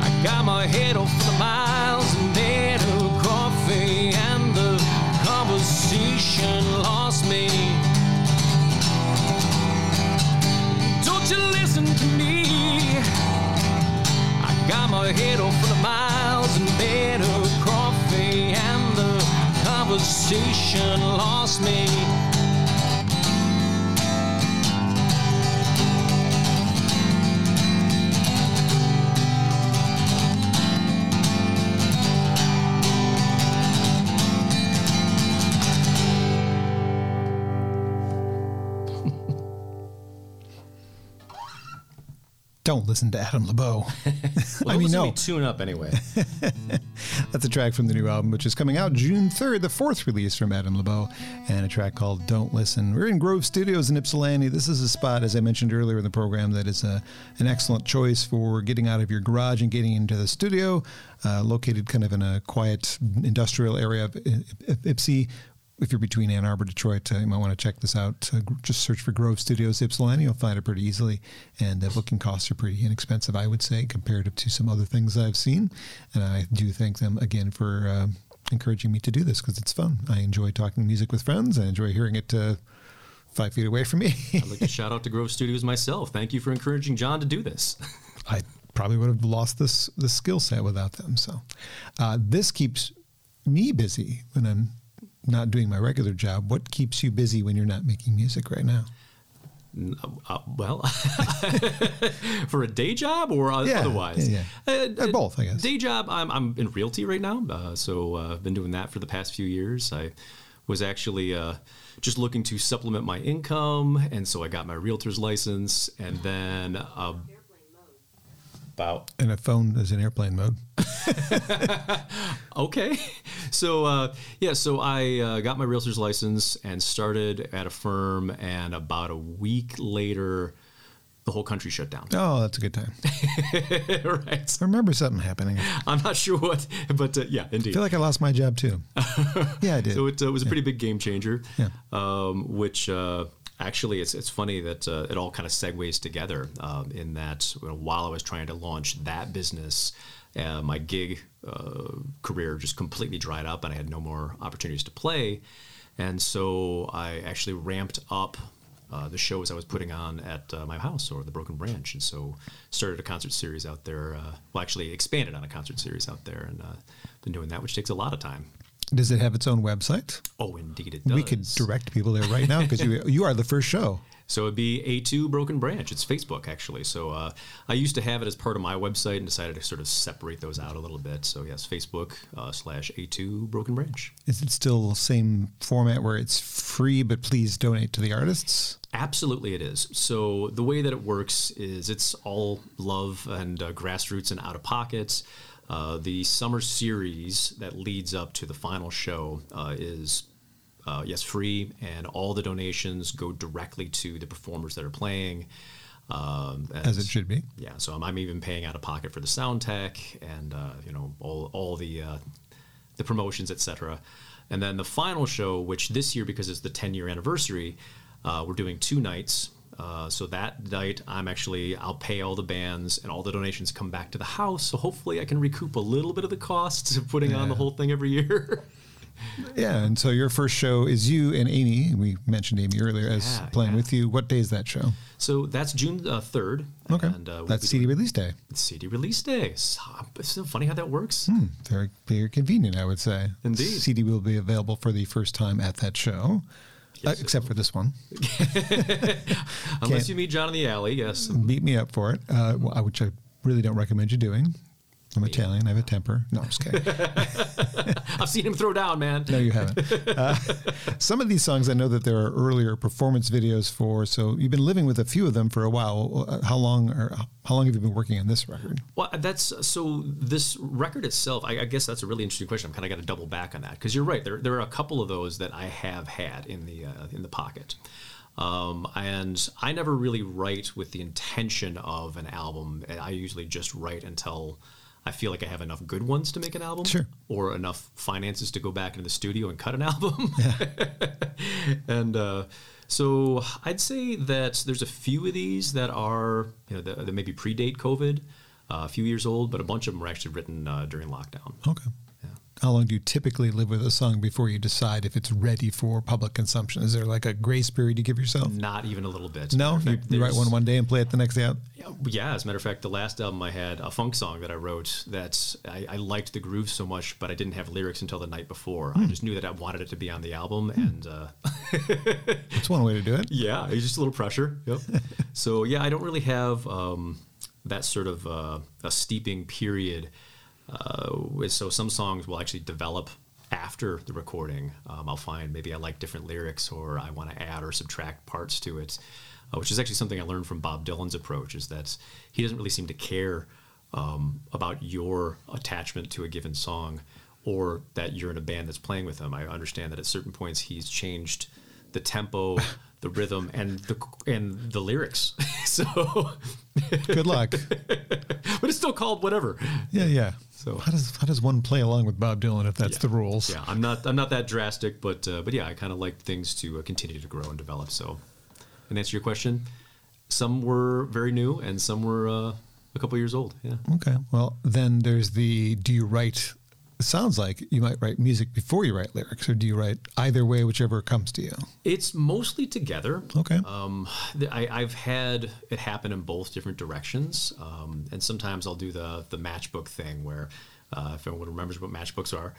Speaker 2: I got my head off the miles Don't listen to
Speaker 1: Adam Labeaux.
Speaker 2: Well,
Speaker 1: I mean, no.
Speaker 2: be tune up anyway.
Speaker 1: That's a track from the new album, which is coming out June 3rd, the fourth release from Adam Labeaux, and a track called Don't Listen. We're in Grove Studios in Ypsilanti. This is a spot, as I mentioned earlier in the program, that is a, an excellent choice for getting out of your garage and getting into the studio, uh, located kind of in a quiet industrial area of I- I- Ypsi. If you're between Ann Arbor, Detroit, uh, you might want to check this out. Uh, just search for Grove Studios Ypsilanti. You'll find it pretty easily. And uh, booking costs are pretty inexpensive, I would say, comparative to some other things I've seen. And I do thank them again for uh, encouraging me to do this because it's fun. I enjoy talking music with friends. I enjoy hearing it uh, five feet away from me.
Speaker 2: I'd like to shout out to Grove Studios myself. Thank you for encouraging John to do this.
Speaker 1: I probably would have lost this this skill set without them. So uh, this keeps me busy when I'm not doing my regular job. What keeps you busy when you're not making music right now?
Speaker 2: Uh, well, for a day job or
Speaker 1: Yeah,
Speaker 2: otherwise?
Speaker 1: yeah, yeah. Uh, both, I guess.
Speaker 2: Day job, I'm, I'm in realty right now. Uh, so uh, I've been doing that for the past few years. I was actually uh, just looking to supplement my income. And so I got my realtor's license. And then uh, about
Speaker 1: And a phone is in airplane mode.
Speaker 2: Okay. So, uh, yeah, so I uh, got my realtor's license and started at a firm, and about a week later, the whole country shut down.
Speaker 1: Oh, that's a good time.
Speaker 2: right.
Speaker 1: I remember something happening.
Speaker 2: I'm not sure what, but uh, yeah, indeed.
Speaker 1: I feel like I lost my job too. Yeah, I did.
Speaker 2: So it uh, was a pretty big game changer.
Speaker 1: Yeah.
Speaker 2: Um, which uh, actually, it's it's funny that uh, it all kind of segues together. Um, in that, you know, while I was trying to launch that business, uh, my gig uh, career just completely dried up, and I had no more opportunities to play. And so I actually ramped up. Uh, the shows I was putting on at uh, my house or the Broken Branch, and so started a concert series out there. Uh, well, actually expanded on a concert series out there, and uh, been doing that, which takes a lot of time.
Speaker 1: Does it have its own website?
Speaker 2: Oh, indeed it does.
Speaker 1: We could direct people there right now because you you are the first show.
Speaker 2: So it'd be A2 Broken Branch. It's Facebook, actually. So uh, I used to have it as part of my website and decided to sort of separate those out a little bit. So yes, Facebook uh, slash A2 Broken Branch.
Speaker 1: Is it still the same format where it's free, but please donate to the artists?
Speaker 2: Absolutely, it is. So the way that it works is it's all love and uh, grassroots and out of pockets. Uh, the summer series that leads up to the final show uh, is uh, yes free, and all the donations go directly to the performers that are playing. Um,
Speaker 1: As it should be.
Speaker 2: Yeah, so I'm, I'm even paying out of pocket for the sound tech and uh, you know all all the uh, the promotions, etc. And then the final show, which this year because it's the 10 year anniversary, uh, we're doing two nights. Uh, so that night, I'm actually I'll pay all the bands and all the donations come back to the house. So hopefully, I can recoup a little bit of the costs of putting on the whole thing every year.
Speaker 1: Yeah, and so your first show is you and Amy. We mentioned Amy earlier as
Speaker 2: Yeah,
Speaker 1: playing
Speaker 2: yeah.
Speaker 1: with you. What day is that show?
Speaker 2: so that's June uh, 3rd.
Speaker 1: Okay,
Speaker 2: And, uh, we'll
Speaker 1: that's CD release day.
Speaker 2: CD release day. So, it's so funny how that works.
Speaker 1: Hmm, very, very convenient, I would say.
Speaker 2: Indeed.
Speaker 1: CD will be available for the first time at that show,
Speaker 2: Yes, it
Speaker 1: except for this one.
Speaker 2: Unless you meet John in the alley, yes.
Speaker 1: Beat me up for it, uh, which I really don't recommend you doing. I'm Italian. I have a temper. No, I'm just kidding.
Speaker 2: I've seen him throw down, man.
Speaker 1: no, you haven't. Uh, some of these songs I know that there are earlier performance videos for. So you've been living with a few of them for a while. Uh, How long? Or how long have you been working on this record?
Speaker 2: Well, that's so. This record itself, I, I guess that's a really interesting question. I'm kind of got to double back on that because you're right. There, there are a couple of those that I have had in the uh, in the pocket, um, and I never really write with the intention of an album. I usually just write until I feel like I have enough good ones to make an album,
Speaker 1: Sure.
Speaker 2: or enough finances to go back into the studio and cut an album. and uh, so I'd say that there's a few of these that are, you know, that, that maybe predate COVID, uh, a few years old, but a bunch of them were actually written uh, during lockdown.
Speaker 1: Okay. How long do you typically live with a song before you decide if it's ready for public consumption? Is there like a grace period you give yourself?
Speaker 2: Not even a little bit.
Speaker 1: No, you,
Speaker 2: fact,
Speaker 1: you write one one day and play it the next day out.
Speaker 2: Yeah, as a matter of fact, the last album I had a funk song that I wrote that I, I liked the groove so much, but I didn't have lyrics until the night before.
Speaker 1: Hmm.
Speaker 2: I just knew that I wanted it to be on the album, and uh,
Speaker 1: That's one way to do it.
Speaker 2: Yeah, it's just a little pressure. Yep. so yeah, I don't really have um, that sort of uh, a steeping period. Uh, so some songs will actually develop after the recording. Um, I'll find maybe I like different lyrics, or I want to add or subtract parts to it, uh, which is actually something I learned from Bob Dylan's approach. Is that he doesn't really seem to care um, about your attachment to a given song, or that you're in a band that's playing with him. I understand that at certain points he's changed the tempo, the rhythm, and the and the lyrics. so,
Speaker 1: Good luck.
Speaker 2: but it's still called whatever.
Speaker 1: Yeah, yeah.
Speaker 2: So-
Speaker 1: how does how does one play along with Bob Dylan if that's
Speaker 2: Yeah.
Speaker 1: the rules?
Speaker 2: Yeah, I'm not I'm not that drastic, but uh, but yeah, I kind of like things to uh, continue to grow and develop. So, and answer your question, some were very new and some were uh, a couple years old. Yeah.
Speaker 1: Okay. Well, then there's the do you write? It sounds like you might write music before you write lyrics, or do you write either way, whichever comes to you?
Speaker 2: It's mostly together.
Speaker 1: Okay.
Speaker 2: Um, I, I've had it happen in both different directions, um, and sometimes I'll do the the matchbook thing where, uh, if anyone remembers what matchbooks are,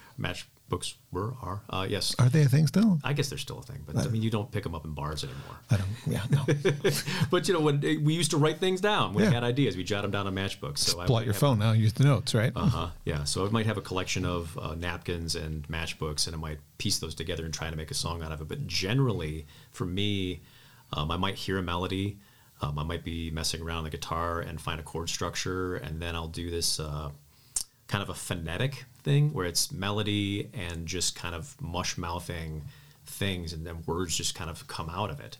Speaker 2: matchbooks were are uh, yes.
Speaker 1: Are they a thing still?
Speaker 2: I guess they're still a thing, but I mean you don't pick them up in bars anymore.
Speaker 1: I don't. Yeah, no.
Speaker 2: But you know when we used to write things down, when we
Speaker 1: Yeah.
Speaker 2: had ideas, we jot them down on matchbooks. So I
Speaker 1: Pull out your phone now. Use the notes, right?
Speaker 2: Uh huh. Yeah. So I might have a collection of uh, napkins and matchbooks, and I might piece those together and try to make a song out of it. But generally, for me, um, I might hear a melody. Um, I might be messing around on the guitar and find a chord structure, and then I'll do this uh, kind of a phonetic thing where it's melody and just kind of mush mouthing things, and then words just kind of come out of it.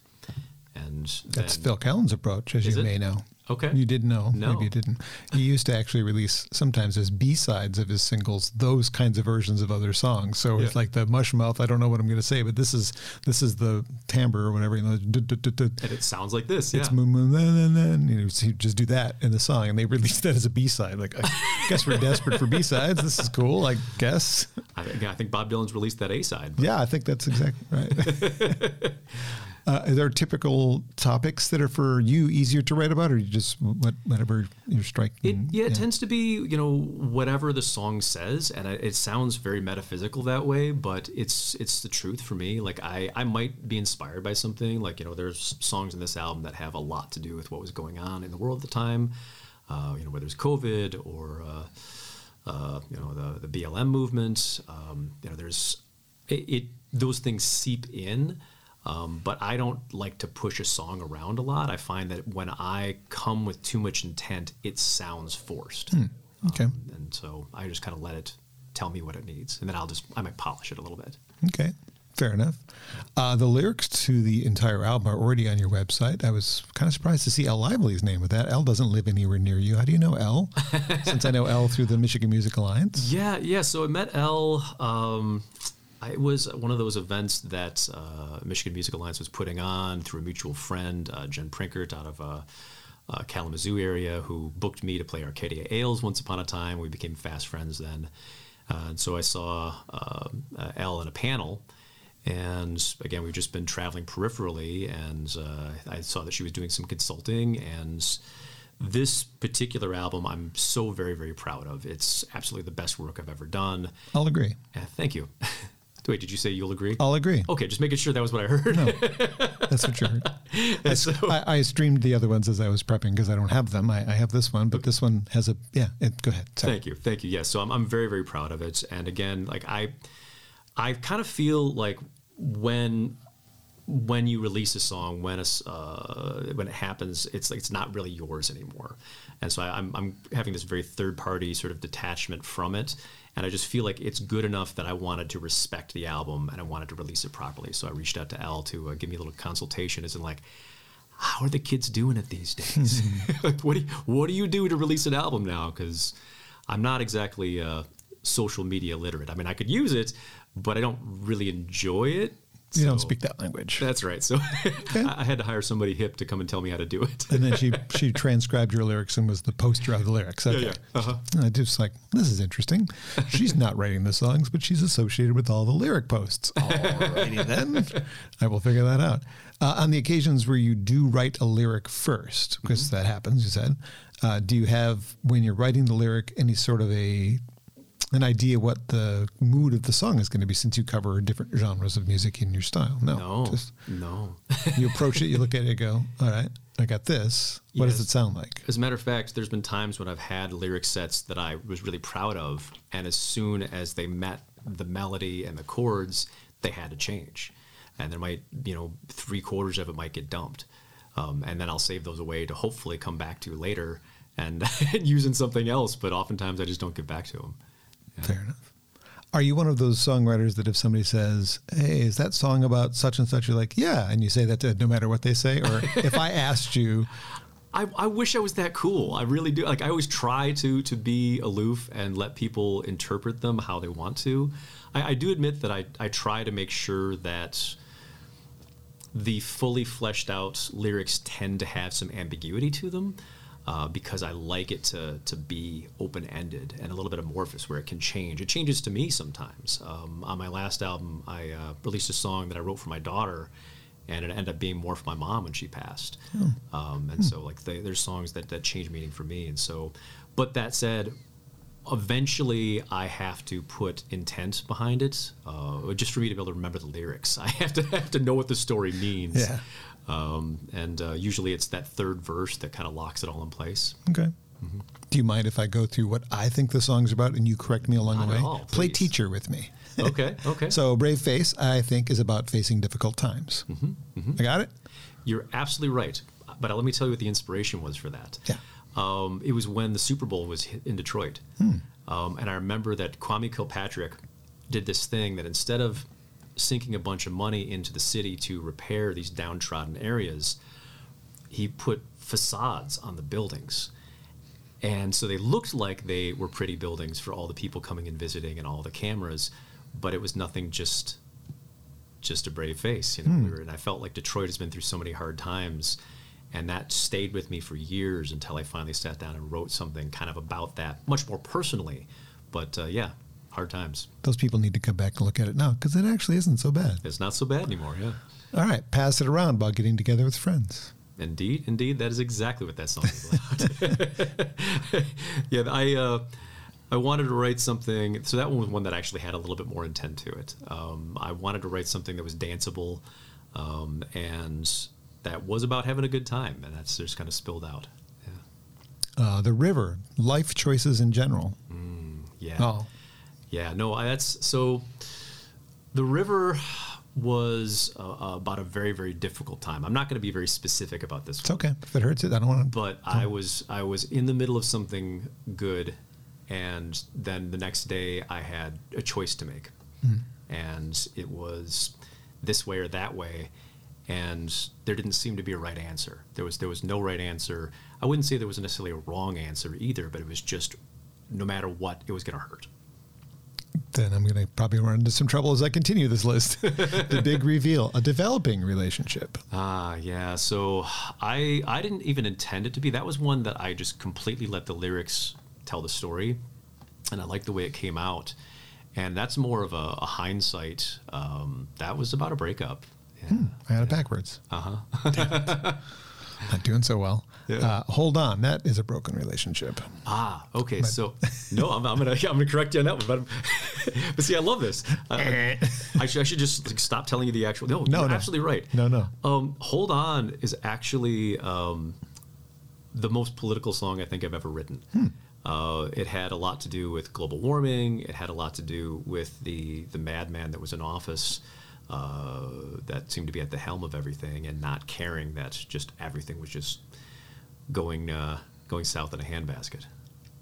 Speaker 2: And
Speaker 1: That's
Speaker 2: then,
Speaker 1: Phil Collins' approach, as you
Speaker 2: it?
Speaker 1: may know.
Speaker 2: Okay.
Speaker 1: You didn't know.
Speaker 2: No.
Speaker 1: Maybe you didn't. He used to actually release sometimes as B sides of his singles those kinds of versions of other songs. So it's like the mush mouth. I don't know what I'm going to say, but this is this is the timbre or whatever. You know,
Speaker 2: and it sounds like this.
Speaker 1: it's
Speaker 2: yeah.
Speaker 1: and, you know, just do that in the song, and they released that as a B side. Like, I guess we're desperate for B sides. This is cool. I guess.
Speaker 2: I, I think Bob Dylan's released that A side.
Speaker 1: Yeah, I think that's exactly right. uh, are there typical topics that are for you easier to write about, or you just what, whatever you're striking?
Speaker 2: It, yeah, it tends to be you know whatever the song says, and it, it sounds very metaphysical that way, but it's it's the truth for me. Like I I might be inspired by something. Like you know, there's songs in this album that have a lot to do with what was going on in the world at the time. Uh, you know, whether it's COVID or uh, uh, you know the the BLM movement. Um, you know, there's it, it those things seep in. Um, but I don't like to push a song around a lot. I find that when I come with too much intent, it sounds forced.
Speaker 1: Okay.
Speaker 2: Um, and so I just kind of let it tell me what it needs, and then I'll just I might polish it a little bit.
Speaker 1: Okay. Fair enough. Uh, the lyrics to the entire album are already on your website. I was kind of surprised to see L. Lively's name with that. L doesn't live anywhere near you. How do you know L? Since I know L through the Michigan Music Alliance.
Speaker 2: Yeah, yeah. So I met L. Um, it was one of those events that uh, Michigan Music Alliance was putting on through a mutual friend, uh, Jen Prinkert, out of uh, uh, Kalamazoo area, who booked me to play Arcadia Ales once upon a time. We became fast friends then, uh, and so I saw uh, uh, Elle in a panel. And again, we've just been traveling peripherally, and uh, I saw that she was doing some consulting. And this particular album, I'm so very, very proud of. It's absolutely the best work I've ever done.
Speaker 1: I'll agree.
Speaker 2: Thank you. Wait, did you say you'll agree?
Speaker 1: I'll agree.
Speaker 2: Okay, just making sure that was what I heard.
Speaker 1: No, That's what you heard. I,
Speaker 2: So-
Speaker 1: I, I streamed the other ones as I was prepping because I don't have them. I, I have this one, but this one has a yeah. It, go ahead. Sorry.
Speaker 2: Thank you, thank you. Yes, so I'm, I'm very very proud of it. And again, like I, I kind of feel like when when you release a song, when it's uh, when it happens, it's like it's not really yours anymore. And so I, I'm I'm having this very third party sort of detachment from it. And I just feel like it's good enough that I wanted to respect the album and I wanted to release it properly. So I reached out to Al to uh, give me a little consultation, as in like, how are the kids doing it these days? like, what do you, what do you do to release an album now? Because I'm not exactly uh, social media literate. I mean, I could use it, but I don't really enjoy it.
Speaker 1: You don't speak that language.
Speaker 2: That's right. So I I had to hire somebody hip to come and tell me how to do it.
Speaker 1: and then she she transcribed your lyrics and was the poster of the lyrics. Okay.
Speaker 2: yeah. Uh-huh.
Speaker 1: I just like this is interesting. She's not writing the songs, but she's associated with all the lyric posts. Alrighty then, I will figure that out. Uh, on the occasions where you do write a lyric first, because that happens, you said, uh, do you have when you're writing the lyric any sort of a an idea what the mood of the song is going to be since you cover different genres of music in your style? No,
Speaker 2: No,
Speaker 1: just
Speaker 2: no.
Speaker 1: you approach it, you look at it, you go, all right, I got this. What does it sound like?
Speaker 2: As a matter of fact, there's been times when I've had lyric sets that I was really proud of, and as soon as they met the melody and the chords, they had to change. And there might, you know, three quarters of it might get dumped. Um, and then I'll save those away to hopefully come back to later and using something else. But oftentimes I just don't get back to them.
Speaker 1: Fair enough. Are you one of those songwriters that if somebody says, "Hey, is that song about such and such?" You're like, "Yeah," and you say that to no matter what they say. Or if I asked you,
Speaker 2: I, I wish I was that cool. I really do. Like I always try to to be aloof and let people interpret them how they want to. I, I do admit that I, I try to make sure that the fully fleshed out lyrics tend to have some ambiguity to them. Uh, because I like it to to be open ended and a little bit amorphous, where it can change. It changes to me sometimes. Um, on my last album, I uh, released a song that I wrote for my daughter, and it ended up being more for my mom when she passed. Um, and so, like, they, there's songs that that change meaning for me. And so, but that said, eventually I have to put intent behind it, uh, just for me to be able to remember the lyrics. I have to have to know what the story means.
Speaker 1: Yeah.
Speaker 2: Um, and uh, usually it's that third verse that kind of locks it all in place.
Speaker 1: "Okay, do you mind if I go through what I think the song's about and you correct me along
Speaker 2: Not
Speaker 1: the way?
Speaker 2: all,
Speaker 1: Play teacher with me."
Speaker 2: Okay. Okay.
Speaker 1: So, Brave Face, I think, is about facing difficult times. I got it.
Speaker 2: You're absolutely right. But let me tell you what the inspiration was for that.
Speaker 1: Yeah.
Speaker 2: Um, it was when the Super Bowl was hit in Detroit. Um, and I remember that Kwame Kilpatrick did this thing that instead of sinking a bunch of money into the city to repair these downtrodden areas, he put facades on the buildings. And so they looked like they were pretty buildings for all the people coming and visiting and all the cameras, but it was nothing just just a brave face. You know, we were, and I felt like Detroit has been through so many hard times, and that stayed with me for years until I finally sat down and wrote something kind of about that, much more personally. But uh, yeah, hard times.
Speaker 1: Those people need to come back and look at it now because it actually isn't so bad.
Speaker 2: It's not so bad anymore. Yeah,
Speaker 1: All right, pass it around about getting together with friends.
Speaker 2: indeed, indeed, that is exactly what that song is about. yeah, I. Uh, I wanted to write something. So that one was one that actually had a little bit more intent to it. Um, I wanted to write something that was danceable, um, and that was about having a good time, and that's just kind of spilled out. Yeah.
Speaker 1: Uh, the river, life choices in general.
Speaker 2: Yeah.
Speaker 1: Oh,
Speaker 2: Yeah, no, that's so. The river was uh, about a very, very difficult time. I'm not going to be very specific about this,
Speaker 1: it's okay. If it hurts it, I don't want to.
Speaker 2: but I was I was in the middle of something good, and then the next day I had a choice to make, and it was this way or that way, and there didn't seem to be a right answer. There was there was no right answer. I wouldn't say there was necessarily a wrong answer either, but it was just no matter what, it was going to hurt.
Speaker 1: Then I'm going to probably run into some trouble as I continue this list. the big reveal: a developing relationship.
Speaker 2: Ah, yeah. So I I didn't even intend it to be. That was one that I just completely let the lyrics tell the story, and I like the way it came out. And that's more of a, a hindsight. Um, that was about a breakup. Yeah.
Speaker 1: I had it backwards.
Speaker 2: Uh huh.
Speaker 1: Not doing so well.
Speaker 2: Yeah.
Speaker 1: Uh, hold on, that is a broken relationship.
Speaker 2: Ah, okay. so no, I'm, I'm gonna I'm gonna correct you on that one. But, but see, I love this. Uh, I, should, I should just like, stop telling you the actual. No,
Speaker 1: No,
Speaker 2: you're
Speaker 1: no.
Speaker 2: absolutely right.
Speaker 1: No, no.
Speaker 2: Um, Hold on is actually um, the most political song I think I've ever written.
Speaker 1: Hmm.
Speaker 2: Uh, it had a lot to do with global warming. It had a lot to do with the the madman that was in office. Uh, that seemed to be at the helm of everything and not caring that just everything was just going uh, going south in a handbasket.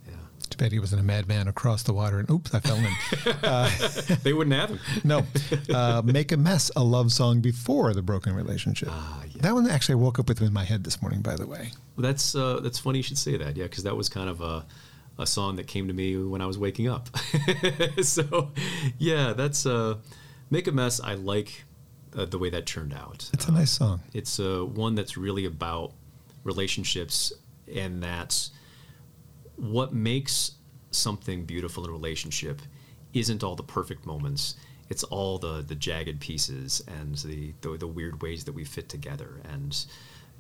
Speaker 2: Yeah.
Speaker 1: Too bad he wasn't a madman across the water and oops, I fell in.
Speaker 2: they wouldn't have him.
Speaker 1: no. Uh, Make a Mess, a love song before the broken relationship.
Speaker 2: Ah, yeah.
Speaker 1: That one actually I woke up with in my head this morning, by the way.
Speaker 2: Well, that's uh, that's funny you should say that. Yeah, because that was kind of a, a song that came to me when I was waking up. so, yeah, that's uh, make a mess. I like uh, the way that turned out.
Speaker 1: It's a nice song.
Speaker 2: It's uh, one that's really about relationships and that's what makes something beautiful in a relationship isn't all the perfect moments. It's all the the jagged pieces and the the, the weird ways that we fit together. And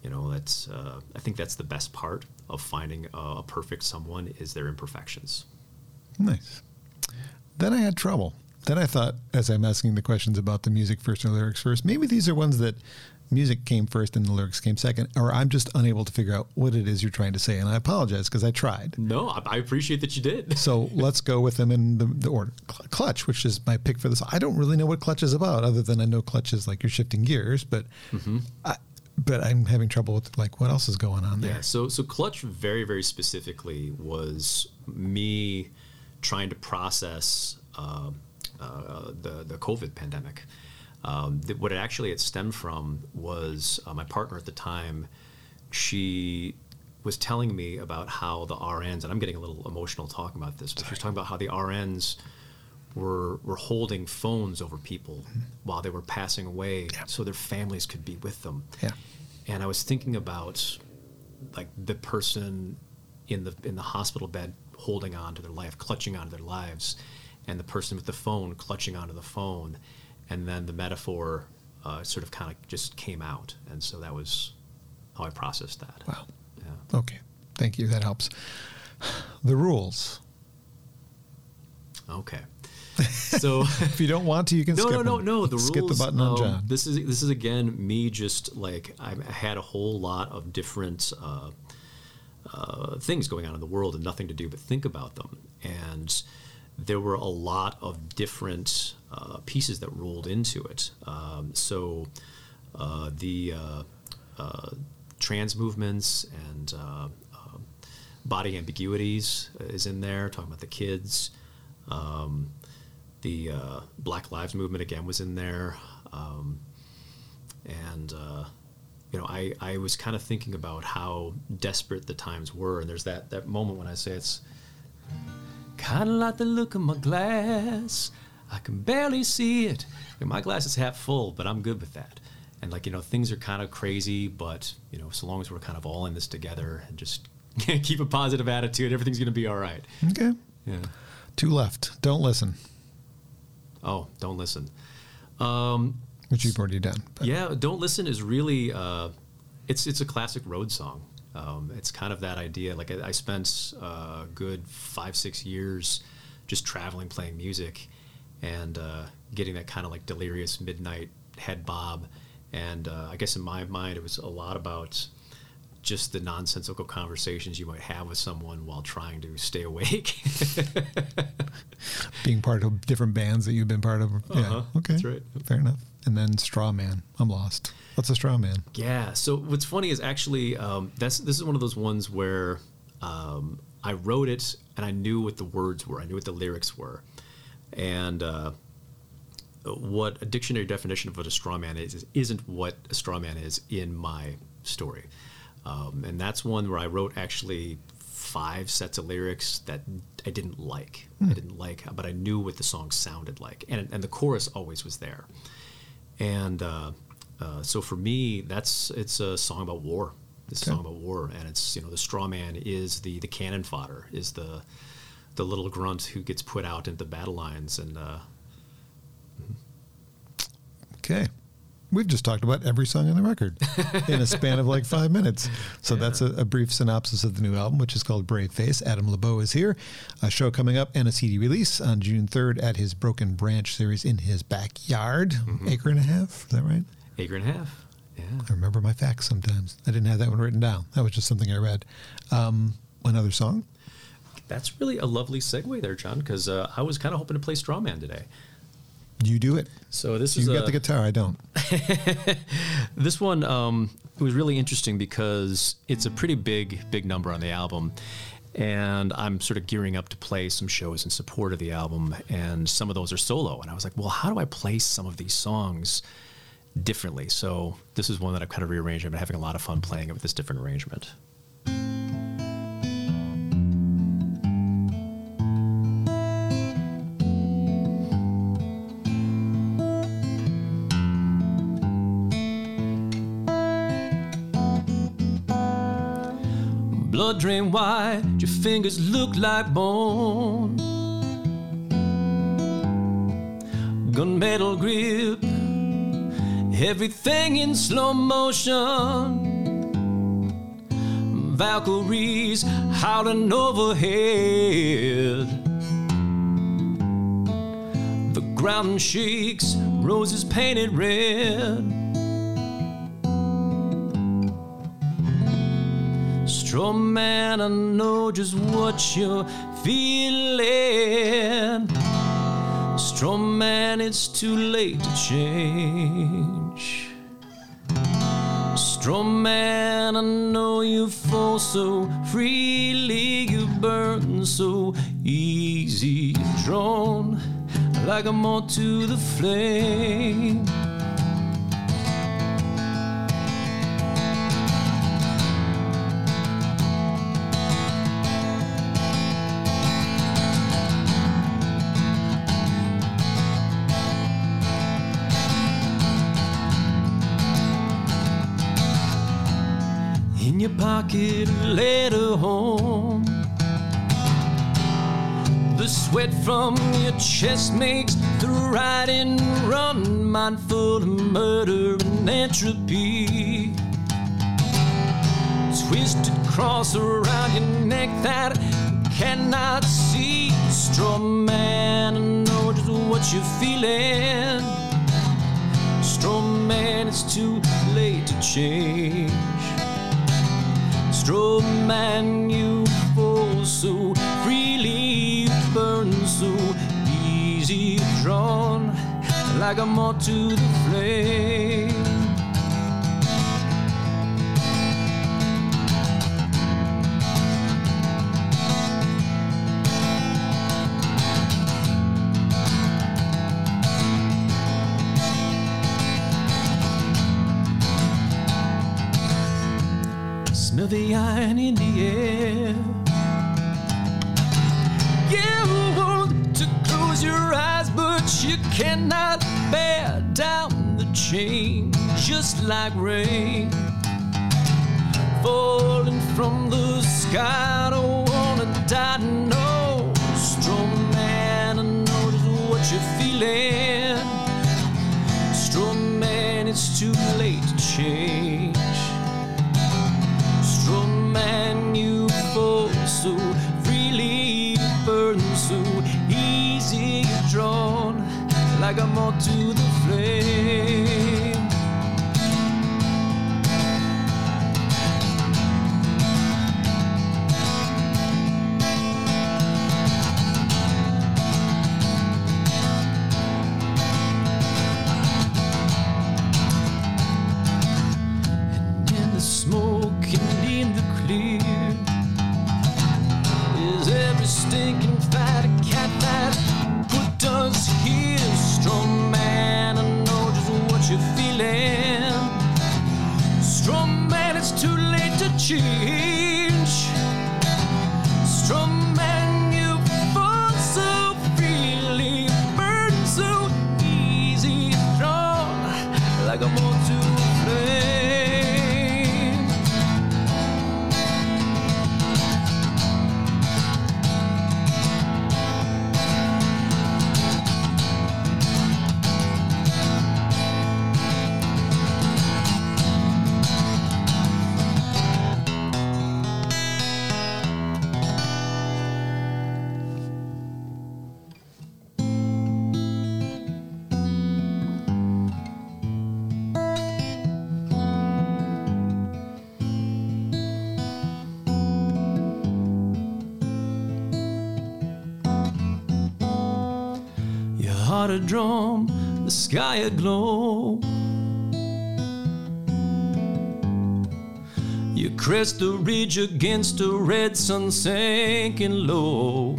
Speaker 2: you know that's uh, I think that's the best part of finding a, a perfect someone is their imperfections.
Speaker 1: Nice. Then I had trouble. Then I thought, as I'm asking the questions about the music first or lyrics first, maybe these are ones that music came first and the lyrics came second, or I'm just unable to figure out what it is you're trying to say. And I apologize because I tried.
Speaker 2: No, I, I appreciate that you did.
Speaker 1: So let's go with them in the, the order. Clutch, which is my pick for this. I don't really know what Clutch is about, other than I know Clutch is like you're shifting gears, but I, but I'm having trouble with like what else is going on there.
Speaker 2: Yeah. So so clutch very very specifically was me trying to process uh, uh, the the COVID pandemic. Um, th- what it actually it stemmed from was uh, my partner at the time. She was telling me about how the RNs, and I'm getting a little emotional talking about this, but she was talking about how the RNs were were holding phones over people while they were passing away,
Speaker 1: Yeah.
Speaker 2: so their families could be with them.
Speaker 1: Yeah.
Speaker 2: And I was thinking about like the person in the in the hospital bed holding on to their life, clutching onto their lives, and the person with the phone clutching onto the phone, and then the metaphor uh, sort of kind of just came out, and so that was how I processed that.
Speaker 1: Wow.
Speaker 2: Yeah.
Speaker 1: Okay. Thank you. That helps. The rules.
Speaker 2: Okay. So.
Speaker 1: If you don't want to, you can
Speaker 2: no,
Speaker 1: skip
Speaker 2: no, no,
Speaker 1: them.
Speaker 2: no. The
Speaker 1: skip
Speaker 2: rules.
Speaker 1: the button on
Speaker 2: um,
Speaker 1: John.
Speaker 2: This is this is again me just like I had a whole lot of different uh, uh, things going on in the world and nothing to do but think about them. And there were a lot of different uh, pieces that rolled into it. Um, so uh, the uh, uh, trans movements and uh, uh, body ambiguities is in there, talking about the kids. Um, the Black Lives Movement again was in there, um, and you know I, I was kind of thinking about how desperate the times were, and there's that that moment when I say it's kind of like the look of my glass. I can barely see it. My glass is half full, but I'm good with that. And like you know, things are kind of crazy, but you know, so long as we're kind of all in this together and just keep a positive attitude, everything's gonna be all right.
Speaker 1: Okay.
Speaker 2: Yeah.
Speaker 1: Two left. Don't listen,
Speaker 2: Oh, don't listen. Um,
Speaker 1: which you've already done. but-
Speaker 2: yeah, don't listen is really uh, it's it's a classic road song. Um, it's kind of that idea. Like I, I spent uh, a good five six years just traveling, playing music, and uh, getting that kind of like delirious midnight head bob. And uh, I guess in my mind, it was a lot about just the nonsensical conversations you might have with someone while trying to stay awake.
Speaker 1: Being part of different bands that you've been part of.
Speaker 2: Uh-huh.
Speaker 1: Yeah. Okay.
Speaker 2: That's right.
Speaker 1: Fair enough. And then Straw Man. I'm lost. What's a Straw Man?
Speaker 2: Yeah. So what's funny is actually um, that's this is one of those ones where um, I wrote it and I knew what the words were. I knew what the lyrics were, and uh, what a dictionary definition of what a straw man is, is isn't what a straw man is in my story. Um, and that's one where I wrote actually five sets of lyrics that I didn't like. I didn't like, but I knew what the song sounded like, and and the chorus always was there. And uh, uh, so for me, that's it's a song about war. It's a
Speaker 1: Okay.
Speaker 2: song about war, and it's you know the straw man is the the cannon fodder, is the the little grunt who gets put out into battle lines, and uh,
Speaker 1: Okay. We've just talked about every song on the record in a span of like five minutes. So that's a, a, brief synopsis of the new album, which is called Brave Face. Adam Labeaux is here. A show coming up and a CD release on June 3rd at his Broken Branch series in his backyard. Mm-hmm. Acre and a half, is that right?
Speaker 2: Acre and a half. Yeah.
Speaker 1: I remember my facts sometimes. I didn't have that one written down. That was just something I read. Um, another song?
Speaker 2: That's really a lovely segue there, John, because uh, I was kind of hoping to play Strawman today.
Speaker 1: You do it.
Speaker 2: So this
Speaker 1: you
Speaker 2: is
Speaker 1: you got a, the guitar. I don't.
Speaker 2: this one um, was really interesting because it's a pretty big, big number on the album, and I'm sort of gearing up to play some shows in support of the album, and some of those are solo. And I was like, well, how do I play some of these songs differently? So this is one that I've kind of rearranged. I've been having a lot of fun playing it with this different arrangement. Drain wide, your fingers look like bone. Gunmetal grip, everything in slow motion. Valkyries howling overhead. The ground shakes, roses painted red. Straw man, I know just what you're feeling. Straw man, it's too late to change. Straw man, I know you fall so freely, you burn so easy, drawn like a moth to the flame. Your pocket letter home. The sweat from your chest makes the riding run, mindful of murder and entropy. Twisted cross around your neck that cannot see. Straw man, I know just what you're feeling. Straw man, it's too late to change straw man, you fall so freely, burn so easy, drawn like a moth to the flame. The iron in the air. You want to close your eyes, but you cannot bear down the chain, just like rain falling from the sky. I don't wanna die, no. Strong man, I know just what you're feeling. Strong man, it's too late to change so freely burn so easy drawn like a moth to the sky aglow. You crest the ridge against a red sun sinking low.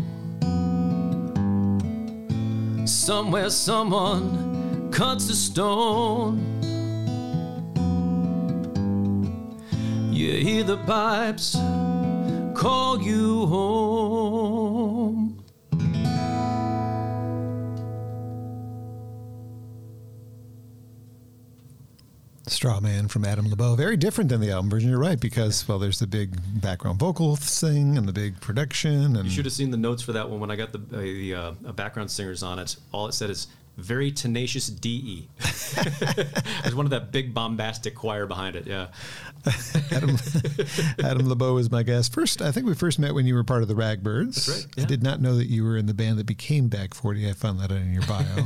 Speaker 2: Somewhere someone cuts a stone. You hear the pipes call you home.
Speaker 1: Straw Man from Adam Labeaux. Very different than the album version. You're right because well, there's the big background vocal thing and the big production and
Speaker 2: You should have seen the notes for that one when I got the, uh, the uh, background singers on it. All it said is very Tenacious D. There's one of that big bombastic choir behind it. Yeah.
Speaker 1: Adam, Adam Labeaux is my guest. First, I think we first met when you were part of the Ragbirds.
Speaker 2: That's right,
Speaker 1: I did not know that you were in the band that became Back 40. I found that out in your bio.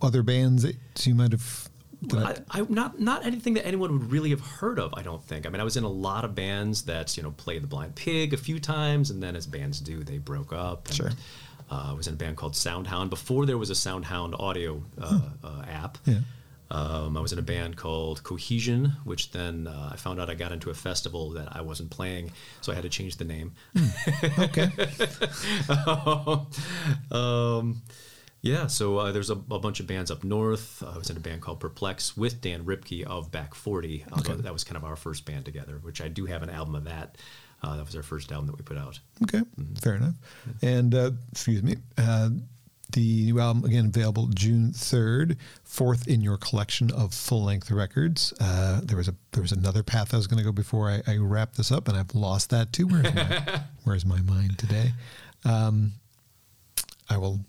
Speaker 1: Other bands that you might have. I-
Speaker 2: I, not not anything that anyone would really have heard of. I don't think. I mean, I was in a lot of bands that you know played the Blind Pig a few times, and then as bands do, they broke up. And,
Speaker 1: Sure.
Speaker 2: Uh, I was in a band called Soundhound before there was a Soundhound audio uh, uh, app.
Speaker 1: Yeah.
Speaker 2: Um, I was in a band called Cohesion, which then uh, I found out I got into a festival that I wasn't playing, so I had to change the name.
Speaker 1: okay.
Speaker 2: um, yeah, so uh, there's a, a bunch of bands up north. I was in a band called Perplex with Dan Ripke of Back 40. Uh,
Speaker 1: Okay.
Speaker 2: That was kind of our first band together, which I do have an album of that. Uh, that was our first album that we put out.
Speaker 1: Okay, fair enough. And uh, excuse me, uh, the new album again available June third, fourth in your collection of full length records. Uh, there was a there was another path I was going to go before I, I wrap this up, and I've lost that too. Where's my Where's my mind today? Um, I will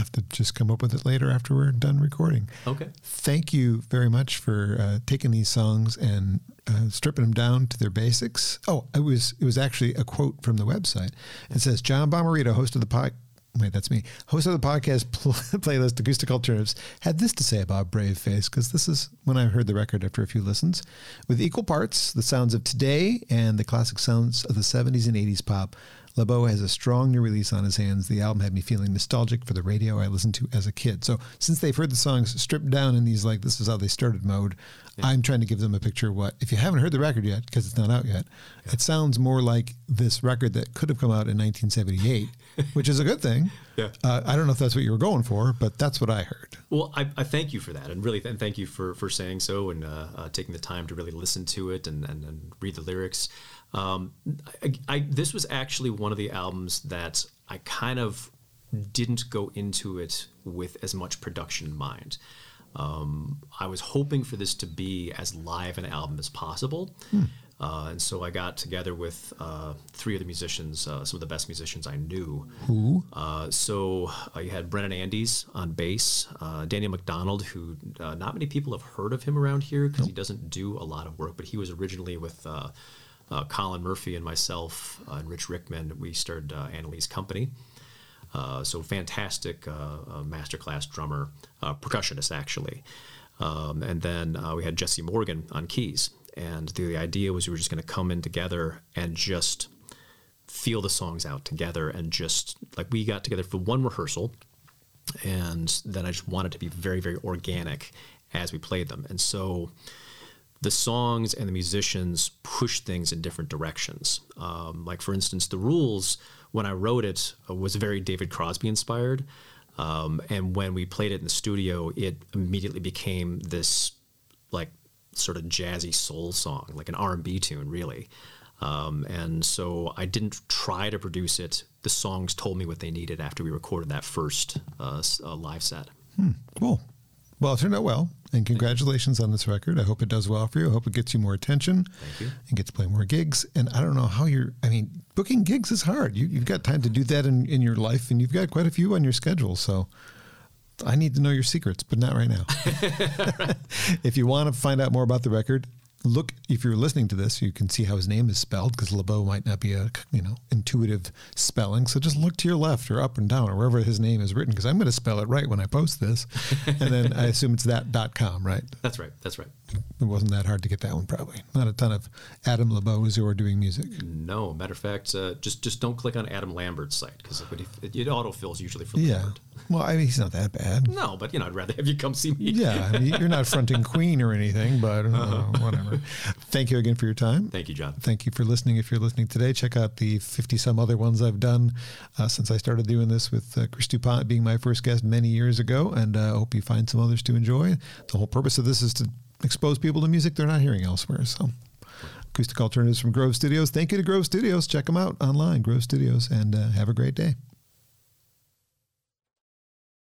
Speaker 1: have to just come up with it later after we're done recording.
Speaker 2: Okay.
Speaker 1: Thank you very much for uh, taking these songs and uh, stripping them down to their basics. Oh, it was it was actually a quote from the website. It says John Bommarito, host of the pod. Wait, that's me. Host of the podcast pl- playlist Acoustic Alternatives had this to say about Brave Face because this is when I heard the record after a few listens. With equal parts, the sounds of today and the classic sounds of the 70s and 80s pop, Labeaux has a strong new release on his hands. The album had me feeling nostalgic for the radio I listened to as a kid. So since they've heard the songs stripped down in these like this is how they started mode, I'm trying to give them a picture of what if you haven't heard the record yet because it's not out yet, it sounds more like this record that could have come out in 1978, which is a good thing.
Speaker 2: Yeah.
Speaker 1: Uh, I don't know if that's what you were going for, but that's what I heard.
Speaker 2: Well, I, I thank you for that, and really, and thank you for, for saying so and uh, uh, taking the time to really listen to it and, and, and read the lyrics. Um, I, I, this was actually one of the albums that I kind of didn't go into it with as much production in mind. Um, I was hoping for this to be as live an album as possible. Uh, and so I got together with uh, three of the musicians, uh, some of the best musicians I knew.
Speaker 1: Who?
Speaker 2: Uh, so uh, you had Brennan Andes on bass, uh, Daniel McDonald, who uh, not many people have heard of him around here because he doesn't do a lot of work, but he was originally with uh, Colin Murphy and myself uh, and Rich Rickman. We started uh, Annalise Company. Uh, so fantastic uh, uh, masterclass drummer, percussionist actually. Um, and then we had Jesse Morgan on keys. And the, the idea was we were just going to come in together and just feel the songs out together and just like we got together for one rehearsal and then I just wanted to be very very organic as we played them and so the songs and the musicians push things in different directions um, like for instance the rules when I wrote it uh, was very David Crosby inspired um, and when we played it in the studio it immediately became this like sort of jazzy soul song, like an R&B tune, really. Um, and so I didn't try to produce it. The songs told me what they needed after we recorded that first uh, uh, live set.
Speaker 1: Cool. Well, it turned out well, and congratulations on this record. I hope it does well for you. I hope it gets you more attention.
Speaker 2: Thank you.
Speaker 1: And get to play more gigs. And I don't know how you're. I mean, booking gigs is hard. You, you've got time to do that in, in your life, and you've got quite a few on your schedule. So I need to know your secrets, but not right now. if you want to find out more about the record, look. If you're listening to this, you can see how his name is spelled because Labeaux might not be a you know intuitive spelling. So just look to your left or up and down or wherever his name is written because I'm going to spell it right when I post this. and then I assume it's that dot com, right?
Speaker 2: That's right. That's right.
Speaker 1: It wasn't that hard to get that one. Probably not a ton of Adam Labeaux who are doing music.
Speaker 2: No, matter of fact, uh, just just don't click on Adam Lambert's site because it, it, it autofills usually for
Speaker 1: Yeah.
Speaker 2: Lambert.
Speaker 1: Well, I mean, he's not that bad.
Speaker 2: No, but you know, I'd rather have you come see me.
Speaker 1: Yeah, I mean, you're not fronting Queen or anything, but uh, whatever. Thank you again for your time.
Speaker 2: Thank you, John.
Speaker 1: Thank you for listening. If you're listening today, check out the 50 some other ones I've done uh, since I started doing this with uh, Chris DuPont being my first guest many years ago. And I uh, hope you find some others to enjoy. The whole purpose of this is to expose people to music they're not hearing elsewhere. So, acoustic alternatives from Grove Studios. Thank you to Grove Studios. Check them out online, Grove Studios, and uh, have a great day.